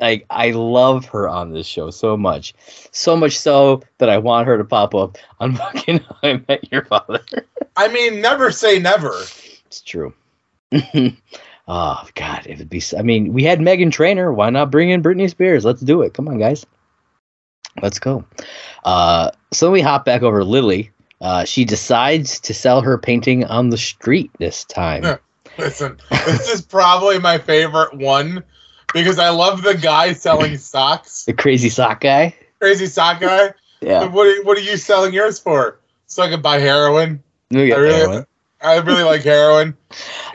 Like I love her on this show so much. So much so that I want her to pop up on *laughs* fucking How I Met Your Father.
I mean, never say never.
It's true. oh *laughs* god, it would be I mean, we had Meghan Trainor, why not bring in Britney Spears? Let's do it. Come on, guys. Let's go. Uh so we hop back over to Lily. Uh, she decides to sell her painting on the street this time. *laughs*
Listen, this is probably my favorite one because I love the guy selling *laughs* socks.
The crazy sock guy.
Crazy sock guy. *laughs*
Yeah.
What are, what are you selling yours for? So I can buy heroin.
Got
I really-
one.
I really like heroin.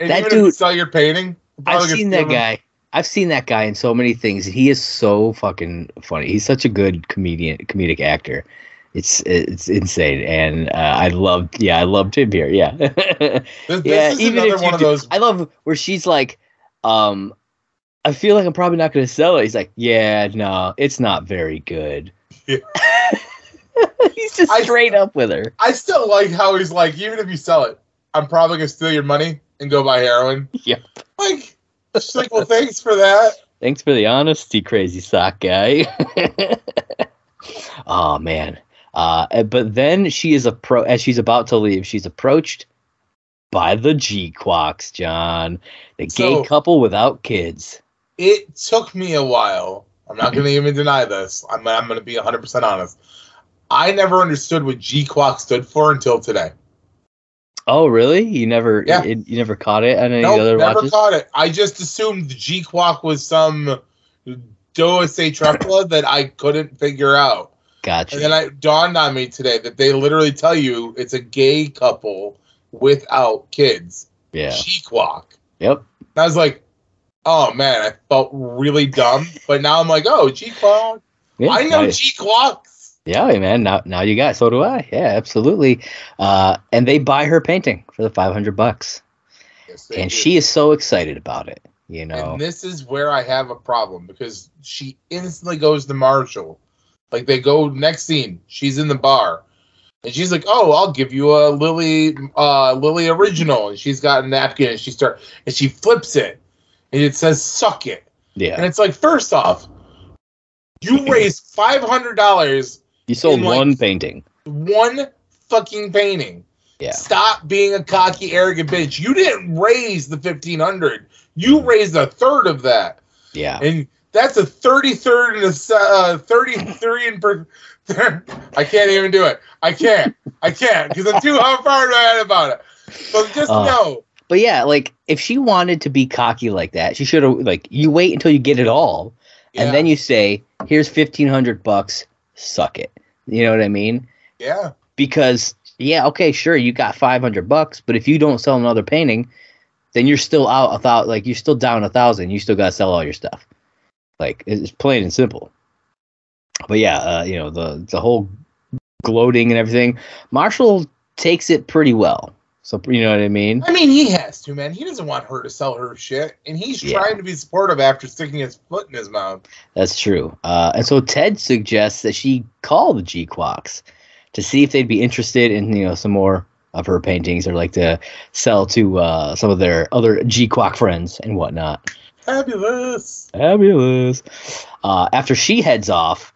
And
That
even if you
dude-
sell your painting.
I've seen that guy. I've seen that guy in so many things. He is so fucking funny. He's such a good comedian, comedic actor. It's it's insane, and uh, I loved. Yeah, I loved him here. Yeah, *laughs*
This,
yeah.
is
Even
another
if
one of
do-
those.
I love where she's like, um, I feel like I'm probably not going to sell it. He's like, yeah, no, it's not very good.
Yeah. *laughs*
He's just
I-
straight up with her.
I still like how he's like, even if you sell it, I'm probably gonna steal your money and go buy heroin. *laughs*
Yep.
Like, she's like, well, thanks for that.
Thanks for the honesty, crazy sock guy. *laughs* oh man. Uh, but then she is appro as she's about to leave, she's approached by the G Quacks, John, the gay
So-
couple without kids.
It took me a while. I'm not gonna even deny this. I'm, I'm gonna be 100 percent honest. I never understood what G Quack stood for until today.
Oh, really? You never,
Yeah.
it, you never caught it on any
Nope,
other
never
watches?
caught it. I just assumed G Quack was some Doa Trepla that I couldn't figure out.
Gotcha.
And then it dawned on me today that they literally tell you it's a gay couple without kids.
yeah.
G Quack.
Yep.
And I was like, Oh man, I felt really dumb, but now I'm like, oh, G Clock.
Yeah,
I know
now-
G Clocks.
Yeah, man. Now, now you got. So do I. Yeah, absolutely. Uh, and they buy her painting for the five hundred bucks,
Yes,
and
do.
she is so excited about it. You know.
And this is where I have a problem because she instantly goes to Marshall. Like they go next scene, she's in the bar. And she's like, "Oh, I'll give you a Lily uh Lily original." And she's got a napkin and she start and she flips it. And it says suck it.
Yeah, and
it's like, first off, you *clears throat* raised $500
You sold
like-
one painting.
one fucking painting.
Yeah.
Stop being a cocky, arrogant bitch. You didn't raise the 1500. You raised a third of that.
Yeah.
and that's a 33rd and a se- uh, 33 and per *laughs* I can't even do it. I can't. I can't because I'm too hard mad about it. But just
Uh,
know,
But yeah, like if she wanted to be cocky like that, she should have like you wait until you get it all,
yeah,
and then you say, "Here's fifteen hundred bucks, suck it." You know what I mean?
yeah,
Because yeah, okay, sure, you got five hundred bucks, but if you don't sell another painting, then you're still out a thou like you're still down a thousand. You still got to sell all your stuff. Like it's plain and simple. But yeah, uh, you know the the whole gloating and everything. Marshall takes it pretty well. So you know what I mean?
I mean, he has to, man. He doesn't want her to sell her shit, and he's
Yeah.
trying to be supportive after sticking his foot in his mouth.
That's true. Uh, and so Ted suggests that she call the G Quacks to see if they'd be interested in you know some more of her paintings or like to sell to uh, some of their other G Quack friends and whatnot.
Fabulous.
Fabulous. Uh, after she heads off,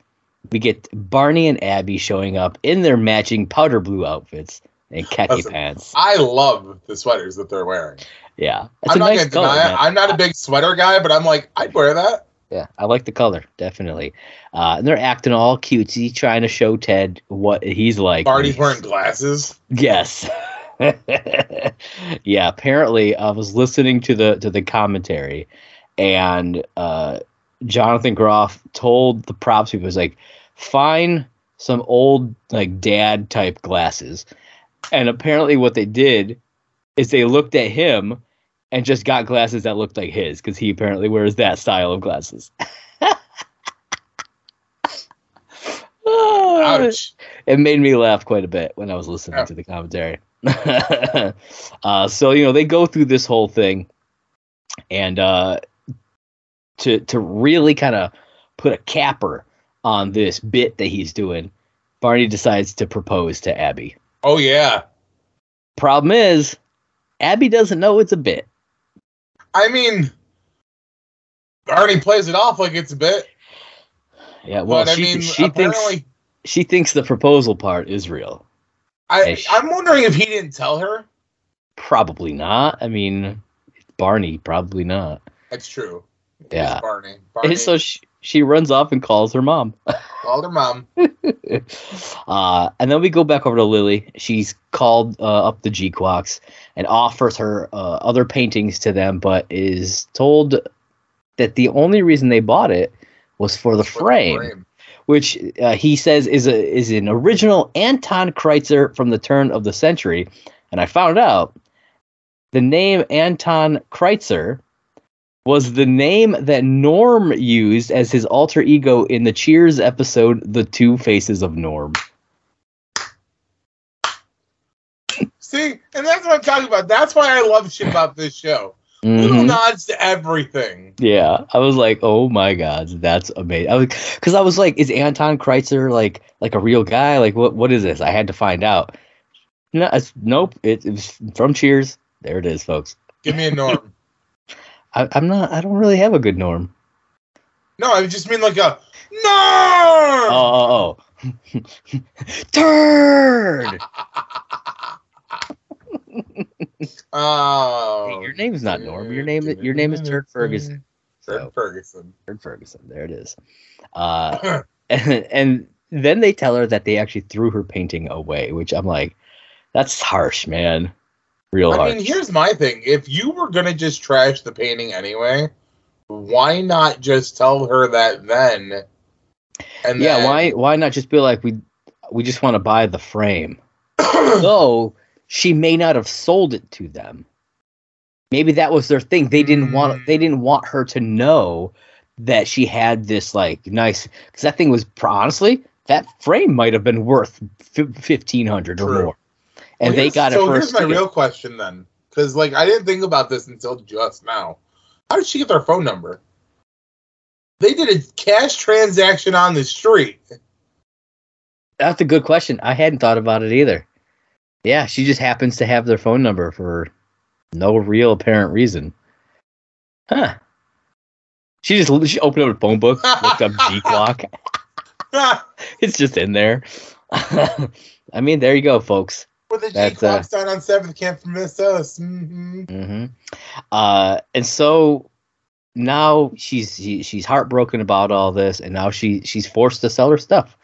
we get Barney and Abby showing up in their matching powder blue outfits and khaki
Listen,
pants.
I love the sweaters that they're wearing.
Yeah, it's
I'm not
nice
gonna
color.
deny it. I'm not a big sweater guy, but I'm like, I'd wear that.
Yeah, I like the color, definitely. Uh, and they're acting all cutesy, trying to show Ted what he's like. he's-
wearing glasses.
Yes. *laughs* yeah, apparently I was listening to the to the commentary and uh Jonathan Groff told the props people was like find some old like dad type glasses. And apparently what they did is they looked at him and just got glasses that looked like his cuz he apparently wears that style of glasses. *laughs*
Ouch.
it made me laugh quite a bit when I was listening
Yeah.
to the commentary. *laughs* uh, so you know they go through this whole thing, and uh, to to really kind of put a capper on this bit that he's doing, Barney decides to propose to Abby.
Oh yeah.
Problem is, Abby doesn't know it's a bit.
I mean, Barney plays it off like it's a bit,
Yeah, well,
but I
she,
mean,
she thinks she thinks the proposal part is real.
I,
Ish.
I'm wondering if he didn't tell her.
Probably not. I mean, Barney, probably not.
That's true. It's
Yeah.
Barney. Barney
And so she, she runs off and calls her mom.
called her mom. *laughs*
uh, and then we go back over to Lily. She's called uh, up the G Quacks and offers her uh, other paintings to them, but is told that the only reason they bought it was for the
for the
frame, which uh, he says is a is an original Anton Kreitzer from the turn of the century. And I found out the name Anton Kreitzer was the name that Norm used as his alter ego in the Cheers episode The Two Faces of Norm.
See, and that's what I'm talking about. That's why I love shit about this show. Little
Mhm.
nods to everything.
Yeah, I was like, "Oh my god, that's amazing!" I was because I was like, "Is Anton Kreitzer like like a real guy? Like what what is this?" I had to find out. No, it's, nope. It, it was from Cheers. There it is, folks.
Give me a norm. *laughs*
I, I'm not. I don't really have a good norm.
no, I just mean like a norm.
Oh, oh, oh. *laughs* turd. *laughs*
oh,
Hey, your name's not Norm. Your name your name is Turd Ferguson.
Turd
So,
Ferguson.
Turd Ferguson. There it is. Uh, *laughs* and, and then they tell her that they actually threw her painting away, which I'm like, that's harsh, man. Real
I mean, here's my thing. If you were gonna just trash the painting anyway, why not just tell her that then? And
yeah,
then-
why why not just be like we we just want to buy the frame? Though she may not have sold it to them. maybe that was their thing. They didn't want
Mm.
they didn't want her to know that she had this like nice because that thing was honestly that frame might have been worth fifteen hundred or more, and
Well,
they got it
So here's my real question then, because like I didn't think about this until just now. How did she get their phone number? They did a cash transaction on the street.
That's a good question. I hadn't thought about it either. Yeah, she just happens to have their phone number for no real apparent reason. Huh. She just she opened up a phone book, looked up *laughs* G clock. *laughs* It's just in there. *laughs* I mean, there you go, folks.
With the G
That's, uh,
sign on seventh can't miss us. hmm
Mm-hmm. Uh, and so now she's she, she's heartbroken about all this, and now she she's forced to sell her stuff.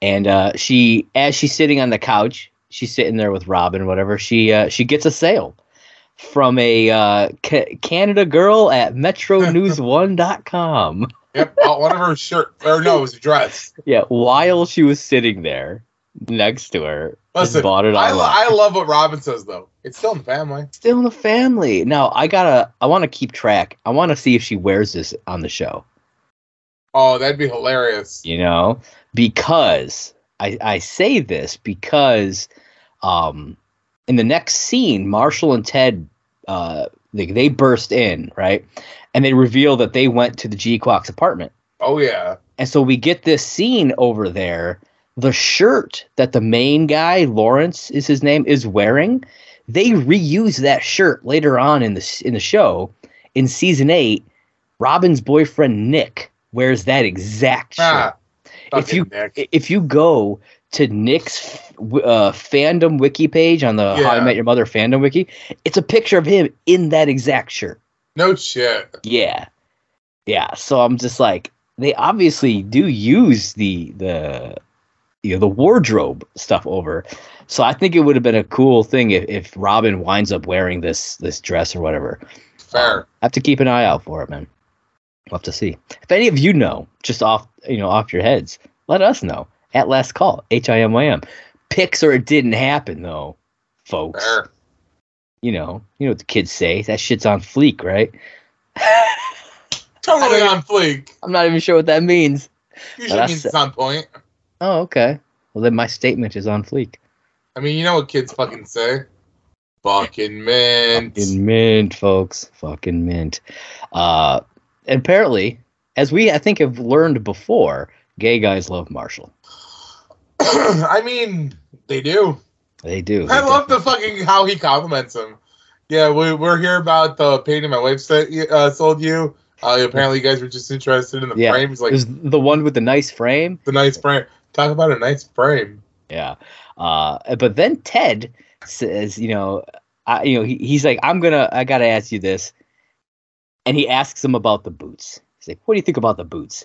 And uh, she, as she's sitting on the couch, she's sitting there with Robin, whatever. She uh, she gets a sale from a uh, Ca- Canada girl at MetroNews1.com. *laughs*
Yep, oh, one of her shirt or no, it was a dress.
Yeah, while she was sitting there next to her,
Listen,
bought it
I, lo- I love what Robin says though. It's still in the family.
Still in the family. Now I gotta. I want to keep track. I want to see if she wears this on the show.
Oh, that'd be hilarious.
You know, because I I say this because, um, in the next scene, Marshall and Ted, uh, they they burst in right, and they reveal that they went to the G Quack's apartment.
Oh yeah.
And so we get this scene over there. The shirt that the main guy, Lawrence is his name, is wearing, they reuse that shirt later on in the in the show. In season eight, Robin's boyfriend Nick wears that exact shirt.
Ah,
if you
Nick.
if you go to Nick's uh, fandom wiki page on the How I Met Your Mother fandom wiki, it's a picture of him in that exact shirt.
no shit.
Yeah. Yeah. So I'm just like, they obviously do use the the you know the wardrobe stuff over. So I think it would have been a cool thing if, if Robin winds up wearing this this dress or whatever.
Fair.
I have to keep an eye out for it, man. We'll have to see. If any of you know, just off you know, off your heads, let us know. At last call. H I M Y M. Picks or it didn't happen though, folks.
Fair.
You know, you know what the kids say. That shit's on fleek, right?
Totally *laughs* on fleek.
I'm not even sure what that means.
Usually means it's on point.
Oh, okay. Well, then my statement is on fleek.
I mean, you know what kids fucking say? Fucking mint.
Fucking mint, folks. Fucking mint. Uh, apparently, as we I think have learned before, gay guys love Marshall. *clears throat*
I mean, they do.
They do.
I love the fucking how he compliments him. Yeah, we, we're here about the painting my wife said, uh, sold you. Uh, apparently, you guys were just interested in the
Yeah.
frame. He's like,
There's the one with the nice frame.
the nice frame. Talk about a nice frame.
Yeah. Uh, but then Ted says, you know, I, you know, he, he's like, I'm gonna, I gotta ask you this, and he asks him about the boots. He's like, what do you think about the boots?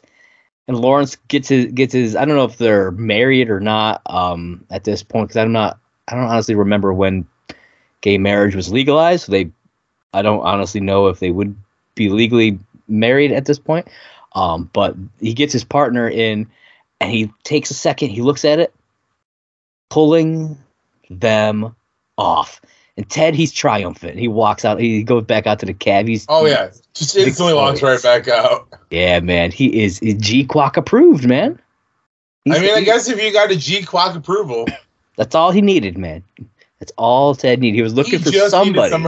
And Lawrence gets his, gets his. I don't know if they're married or not um, at this point because I'm not. I don't honestly remember when gay marriage was legalized. So they, I don't honestly know if they would be legally married at this point. Um, but he gets his partner in, and he takes a second. He looks at it, pulling them off. And Ted, he's triumphant. He walks out. He goes back out to the cab. He's
Oh yeah, just instantly walks right back out.
yeah, man. He is G Quack approved, man.
I mean, I guess if you got a G Quack approval,
that's all he needed, man. That's all Ted needed. He was looking
he
for somebody,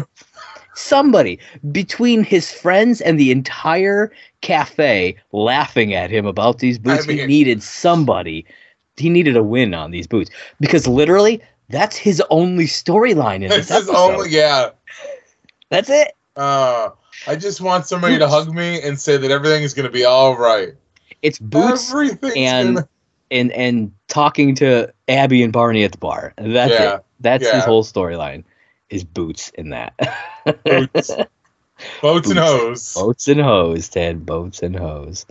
somebody between his friends and the entire cafe laughing at him about these boots. he
mean-
needed somebody. He needed a win on these boots because literally that's his only storyline in this
his
episode.
only yeah.
That's it.
Uh, I just want somebody to hug me and say that everything is gonna be all right.
It's boots
Everything's
and
gonna.
and and talking to Abby and Barney at the bar. That's
Yeah,
it. That's his whole storyline. Is boots in that. *laughs*
Boots. Boats and hose.
boats and hose, Ted. Boats and hose.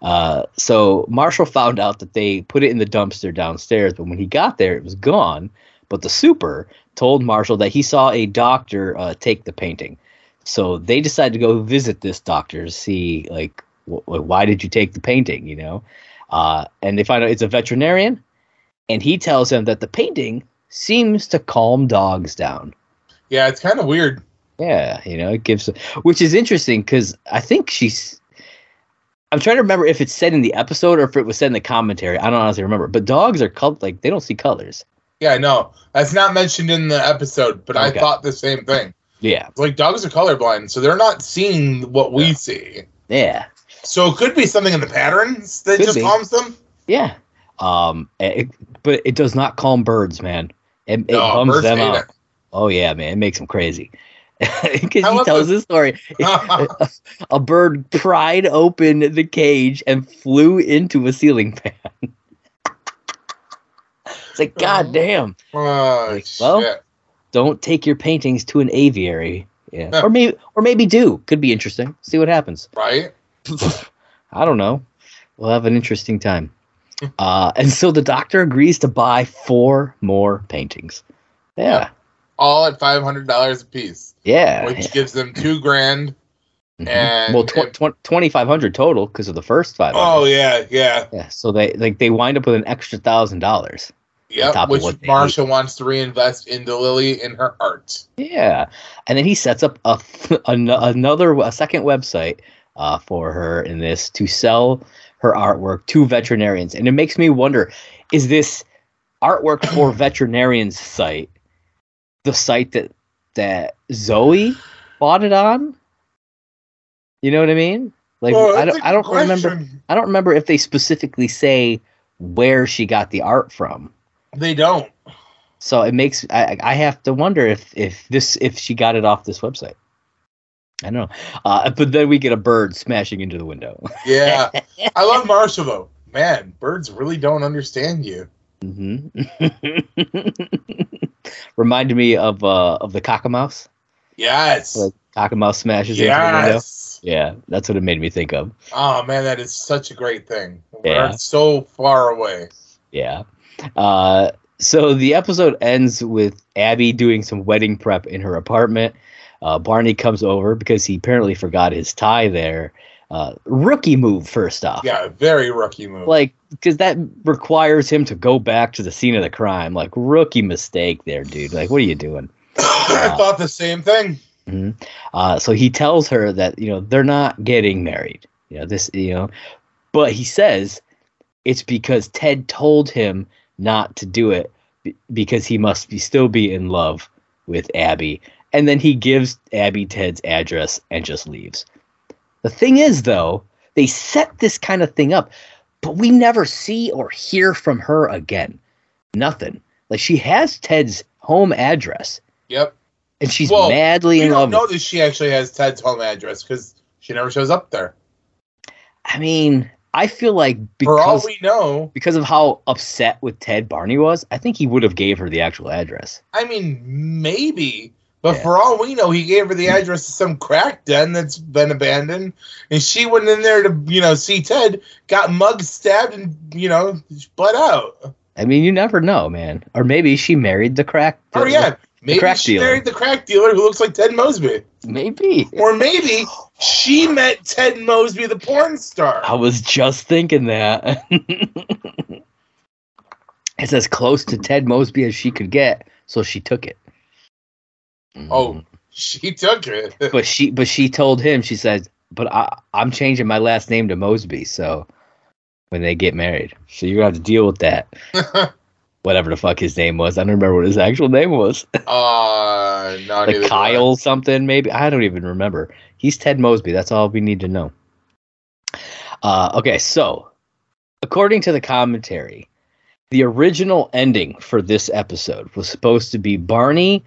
Uh, so Marshall found out that they put it in the dumpster downstairs, but when he got there, it was gone. But the super told Marshall that he saw a doctor uh, take the painting. So they decided to go visit this doctor to see, like, wh- why did you take the painting? You know, uh, and they find out it's a veterinarian, and he tells them that the painting seems to calm dogs down.
Yeah, it's kind of weird.
Yeah, you know, it gives, which is interesting because I think she's. I'm trying to remember if it's said in the episode or if it was said in the commentary. I don't honestly remember. But dogs are col- like they don't see colors.
Yeah, no, that's not mentioned in the episode, but I thought the same thing.
Yeah,
Like dogs are colorblind, so they're not seeing what we
Yeah.
see.
yeah,
So it could be something in the patterns that
Could
just
be.
calms them.
yeah. Um, it, but it does not calm birds, man. It, it
No,
bums them out. Oh yeah, man, it makes them crazy. *laughs* Because he tells
the-
this story. *laughs* *laughs* a bird pried open the cage and flew into a ceiling fan. it's like, God damn,
oh,
Like, well,
shit.
don't take your paintings to an aviary. Yeah.
Yeah.
Or maybe or maybe do. Could be interesting. See what happens.
Right?
I don't know. We'll have an interesting time. Uh, and so the doctor agrees to buy four more paintings. Yeah.
All at five hundred dollars a piece,
Yeah.
which gives them two grand.
Mhm.
and-
well, tw- tw- 2500 total because of the first five.
Oh yeah, yeah,
Yeah, so they like they wind up with an extra thousand dollars. Yeah,
Which Marshall wants to reinvest into Lily in her art.
Yeah, and then he sets up a *laughs* an, another a second website uh, for her in this to sell her artwork to veterinarians, and it makes me wonder: is this artwork for *clears throat* veterinarians site the site that that Zoe bought it on? You know what I mean? Like
Oh,
I don't I don't
good
remember. I don't remember if they specifically say where she got the art from.
They don't.
So it makes I I have to wonder if if this if she got it off this website. I don't know. Uh, but then we get a bird smashing into the window. *laughs*
Yeah, I love Marshall though. Man, birds really don't understand you.
hmm *laughs* Reminded me of uh of the cockamouse.
Yes.
Like cockamouse smashes into the window. Yeah, that's what it made me think of.
Oh man, that is such a great thing.
Yeah.
We're so far away.
Yeah. Uh, so the episode ends with Abby doing some wedding prep in her apartment. Uh, Barney comes over because he apparently forgot his tie there. Uh, rookie move, first off.
Yeah, very rookie move.
Like, because that requires him to go back to the scene of the crime. Like, rookie mistake there, dude. Like, what are you doing? *coughs*
I thought the same thing.
Mhm. Uh, so he tells her that you know they're not getting married. You know this. You know, but he says it's because Ted told him not to do it be- because he must be still be in love with Abby. And then he gives Abby Ted's address and just leaves. The thing is, though, they set this kind of thing up, but we never see or hear from her again. Nothing. Like she has Ted's home address,
Yep.
and she's
Well,
madly in love.
We
don't know
that she actually has Ted's home address because she never shows up there.
I mean, I feel like
For all
because
we know,
because of how upset with Ted Barney was, I think he would have gave her the actual address.
I mean, maybe. But
Yeah.
for all we know, he gave her the address to some crack den that's been abandoned, and she went in there to, you know, see Ted, got mugged, stabbed, and you know, bled out.
I mean, you never know, man. Or maybe she married the crack.
Or yeah, maybe
crack
she
dealer.
married the crack dealer who looks like Ted Mosby,
maybe.
or maybe she met Ted Mosby, the porn star.
I was just thinking that. *laughs* it's as close to Ted Mosby as she could get, so she took it.
Oh, she took it. *laughs*
but she but she told him she said, "But I, I'm changing my last name to Mosby." So when they get married, so you're gonna have to deal with that. *laughs* Whatever the fuck his name was, I don't remember what his actual name was. *laughs*
uh, no,
like. Kyle something, maybe. I don't even remember. He's Ted Mosby. That's all we need to know. Uh, okay, so according to the commentary, the original ending for this episode was supposed to be Barney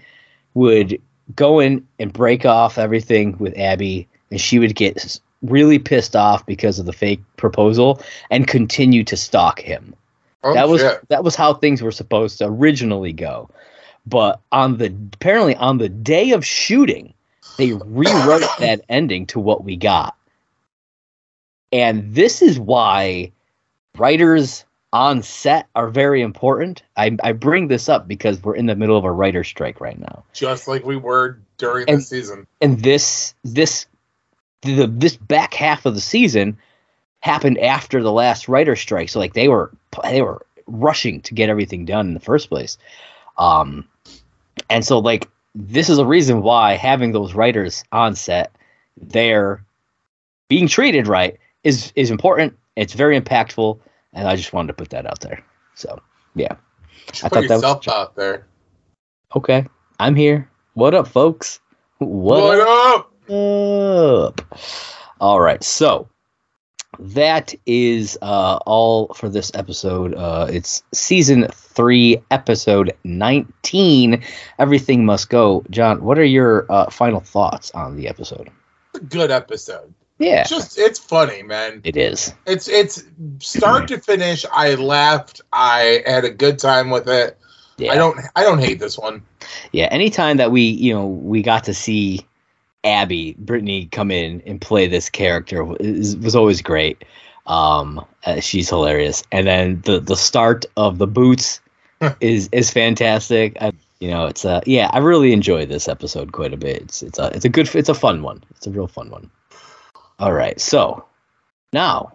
would go in and break off everything with Abby, and she would get really pissed off because of the fake proposal and continue to stalk him.
Oh,
that was
shit.
that was how things were supposed to originally go. But on the apparently on the day of shooting they rewrote *coughs* that ending to what we got. And this is why writers on set are very important. I, I bring this up because we're in the middle of a writer strike right now.
Just like we were during
And-
the season.
and this this the this back half of the season happened after the last writer strike. So like they were they were rushing to get everything done in the first place. Um and so like this is a reason why having those writers on set, they're being treated right is is important. It's very impactful, and I just wanted to put that out there. So yeah,
Just
I thought that was-
out there.
okay, I'm here. What up, folks? What,
What
up?
up?
All right, so that is uh, all for this episode. Uh, it's season three, episode 19. Everything must go. John, what are your uh, final thoughts on the episode?
Good episode.
Yeah,
It's just it's funny, man.
it is.
It's it's start to finish. I laughed. I had a good time with it.
Yeah.
I don't I don't hate this one.
Yeah, anytime that we, you know, we got to see Abby, Britney come in and play this character was, was always great. Um, uh, she's hilarious, and then the the start of the boots is is fantastic. I, you know, it's a yeah, I really enjoy this episode quite a bit. It's it's a it's a good it's a fun one. It's a real fun one. All right, so now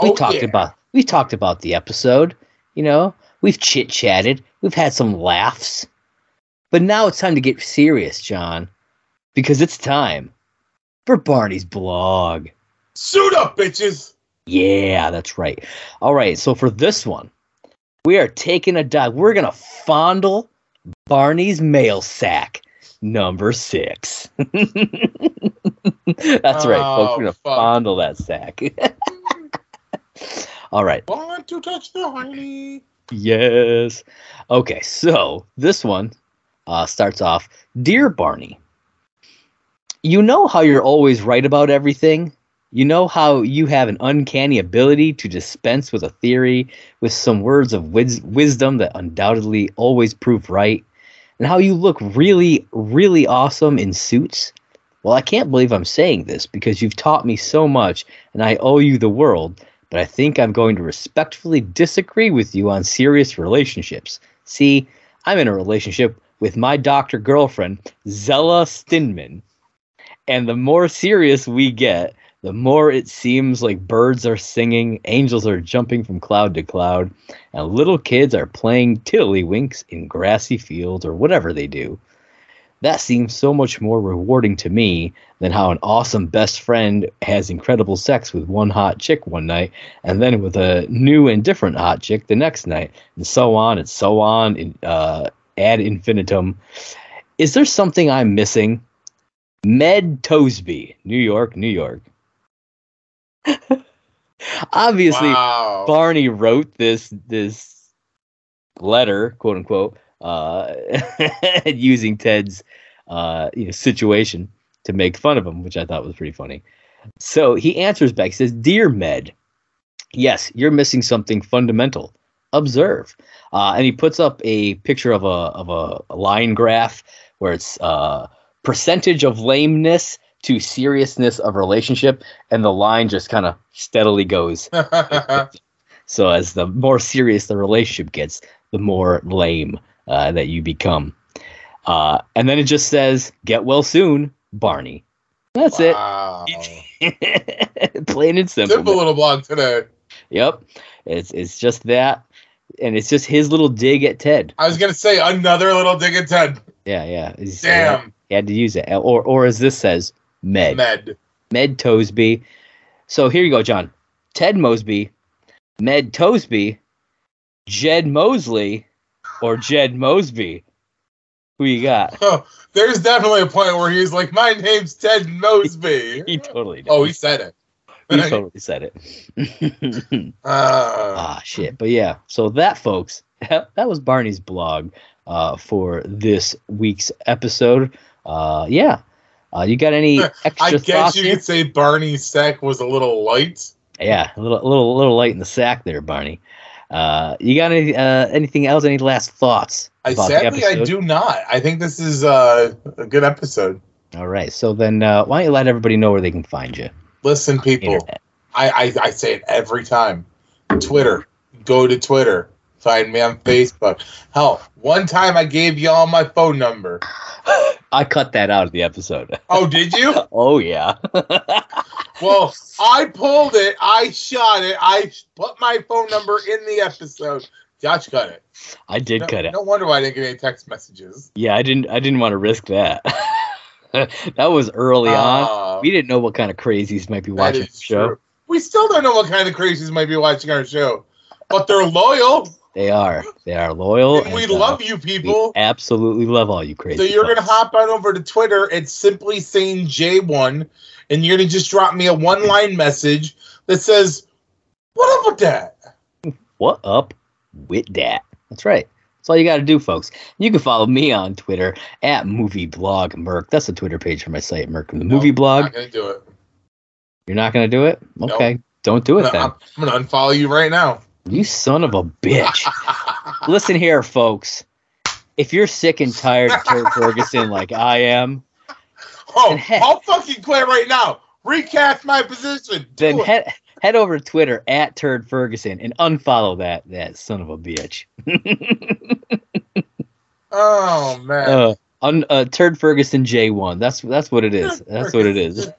we
Oh,
talked
yeah.
about we talked about the episode. You know, we've chit chatted, we've had some laughs, but now it's time to get serious, John, because it's time for Barney's blog.
Suit up, bitches.
Yeah, that's right. All right, so for this one, we are taking a dive. We're gonna fondle Barney's mail sack number six. *laughs* that's right, folks.
Oh,
We're gonna
fuck.
fondle that sack. *laughs* All right.
Want to touch the honey?
Yes. Okay, so this one uh, starts off Dear Barney, you know how you're always right about everything? You know how you have an uncanny ability to dispense with a theory with some words of wis- wisdom that undoubtedly always prove right? And how you look really, really awesome in suits? Well, I can't believe I'm saying this because you've taught me so much and I owe you the world but I think I'm going to respectfully disagree with you on serious relationships. See, I'm in a relationship with my doctor girlfriend, Zella Stinman. And the more serious we get, the more it seems like birds are singing, angels are jumping from cloud to cloud, and little kids are playing tiddlywinks in grassy fields or whatever they do. That seems so much more rewarding to me than how an awesome best friend has incredible sex with one hot chick one night and then with a new and different hot chick the next night, and so on and so on in, uh, ad infinitum. Is there something I'm missing? Med Tosby, New York, New York. *laughs* Obviously,
Wow.
Barney wrote this this letter, quote unquote, uh, *laughs* using Ted's uh, you know, situation to make fun of him, which I thought was pretty funny. So he answers back. He says, "Dear Med, yes, you're missing something fundamental. Observe." Uh, and he puts up a picture of a of a, a line graph where it's uh, percentage of lameness to seriousness of relationship, and the line just kind of steadily goes *laughs* so as the more serious the relationship gets, the more lame uh, that you become. Uh, and then it just says, "Get well soon, Barney." That's
wow.
it. *laughs* Plain and simple.
Simple little blog today.
Yep. It's it's just that, and it's just his little dig at Ted.
I was gonna say another little dig at Ted.
Yeah, yeah. He's-
Damn.
He had to use it, or or as this says, Med.
Med.
Med Tosby. So here you go, John. Ted Mosby, Med Tosby, Jed Mosley, or Jed Mosby. Who you got? *laughs*
Oh, there's definitely a point where he's like, "My name's Ted Mosby." *laughs*
He totally did.
oh, he said it.
he totally said it. *laughs*
Uh,
ah, shit. But yeah, so that, folks, that, that was Barney's blog uh, for this week's episode. Uh, yeah. Uh, you got any extra
I guess you
here?
could say Barney's sack was a little light.
Yeah, a little, a little, a little light in the sack there, Barney. Uh, you got any uh, anything else? Any last thoughts?
I sadly I do not. I think this is uh, a good episode.
All right, so then uh, why don't you let everybody know where they can find you?
Listen, people. I, I I say it every time. Twitter. Go to Twitter. Find me on Facebook. Hell, one time I gave y'all my phone number. *laughs*
I cut that out of the episode.
Oh, did you? *laughs*
oh yeah. *laughs*
Well, *laughs* I pulled it. I shot it. I put my phone number in the episode. Josh cut it.
I did
no,
cut it.
No wonder why I didn't get any text messages.
Yeah, I didn't. I didn't want to risk that. *laughs* that was early on.
Uh,
We didn't know what kind of crazies might be watching the show.
true. We still don't know what kind of crazies might be watching our show, but they're loyal,
They are. They are loyal.
and we
and, uh,
love you
we
people.
absolutely love all you crazy.
So you're gonna hop on over to Twitter. It's simply Sane J1, and you're gonna just drop me a one line message that says, "What up with that?"
What up with that? That's right. That's all you got to do, folks. You can follow me on Twitter at Movie Blog Merc. That's the Twitter page for my site, Merc from the Movie
Nope,
Blog.
Not gonna do it.
You're not going to do it?
Nope.
Okay. Don't do it
I'm,
then.
I'm gonna unfollow you right now.
You son of a bitch. *laughs* Listen here, folks. If you're sick and tired of Turd Ferguson like I am,
Oh, I'll fucking play right now. Recast my position. Do
then
it.
head head over to Twitter at Turd Ferguson and unfollow that that son of a bitch. *laughs*
oh man.
uh, un, uh, Turd Ferguson J1. That's that's what it is. That's what it is. *laughs*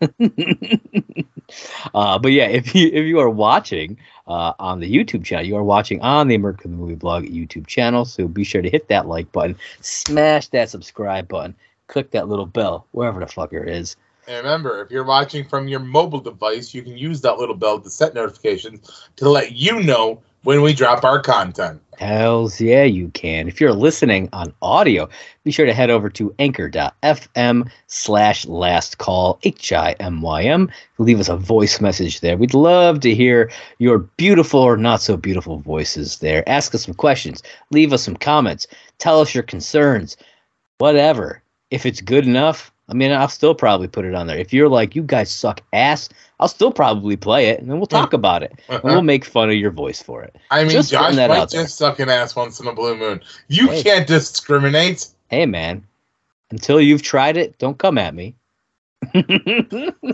uh, but yeah, if you if you are watching uh, on the YouTube channel, you are watching on the American Movie Blog YouTube channel. So be sure to hit that like button, smash that subscribe button, click that little bell, wherever the fucker is.
And remember, if you're watching from your mobile device, you can use that little bell to set notifications to let you know when we drop our content.
Hells yeah, you can. If you're listening on audio, be sure to head over to anchor.fm slash last call, H I M Y M. Leave us a voice message there. We'd love to hear your beautiful or not so beautiful voices there. Ask us some questions, leave us some comments, tell us your concerns, whatever. If it's good enough, I mean, I'll still probably put it on there. If you're like, you guys suck ass, I'll still probably play it and then we'll talk about it and uh-huh. we'll make fun of your voice for it.
I mean,
Just
Josh
that
might
out there.
just suck an ass once in a blue moon. You
Hey.
can't discriminate.
hey man, until you've tried it, don't come at me. *laughs*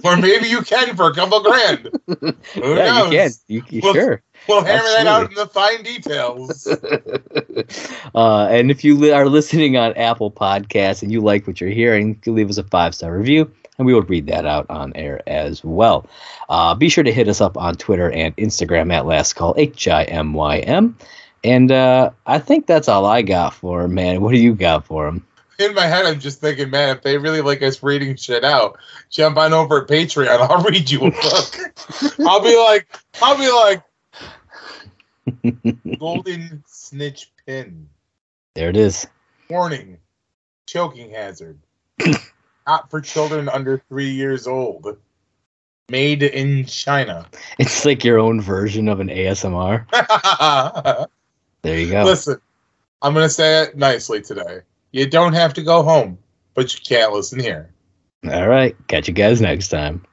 Or maybe you can for a couple grand. *laughs* Who
yeah,
knows?
you can. You, you
Well,
sure. *laughs*
We'll hammer that out in the fine details. *laughs*
uh, and if you li- are listening on Apple Podcasts and you like what you're hearing, you leave us a five star review, and we will read that out on air as well. Uh, be sure to hit us up on Twitter and Instagram at Last Call H I M Y M. And uh, I think that's all I got for him, man. What do you got for him?
in my head, I'm just thinking, man, if they really like us reading shit out, jump on over at Patreon. *laughs* I'll read you a book. I'll be like, I'll be like, golden snitch pin.
There it is.
Warning, choking hazard. *coughs* Not for children under three years old. Made in China. *laughs*
It's like your own version of an ASMR. *laughs* There you go.
Listen, I'm going to say it nicely today. You don't have to go home, but you can't listen here.
All right. Catch you guys next time.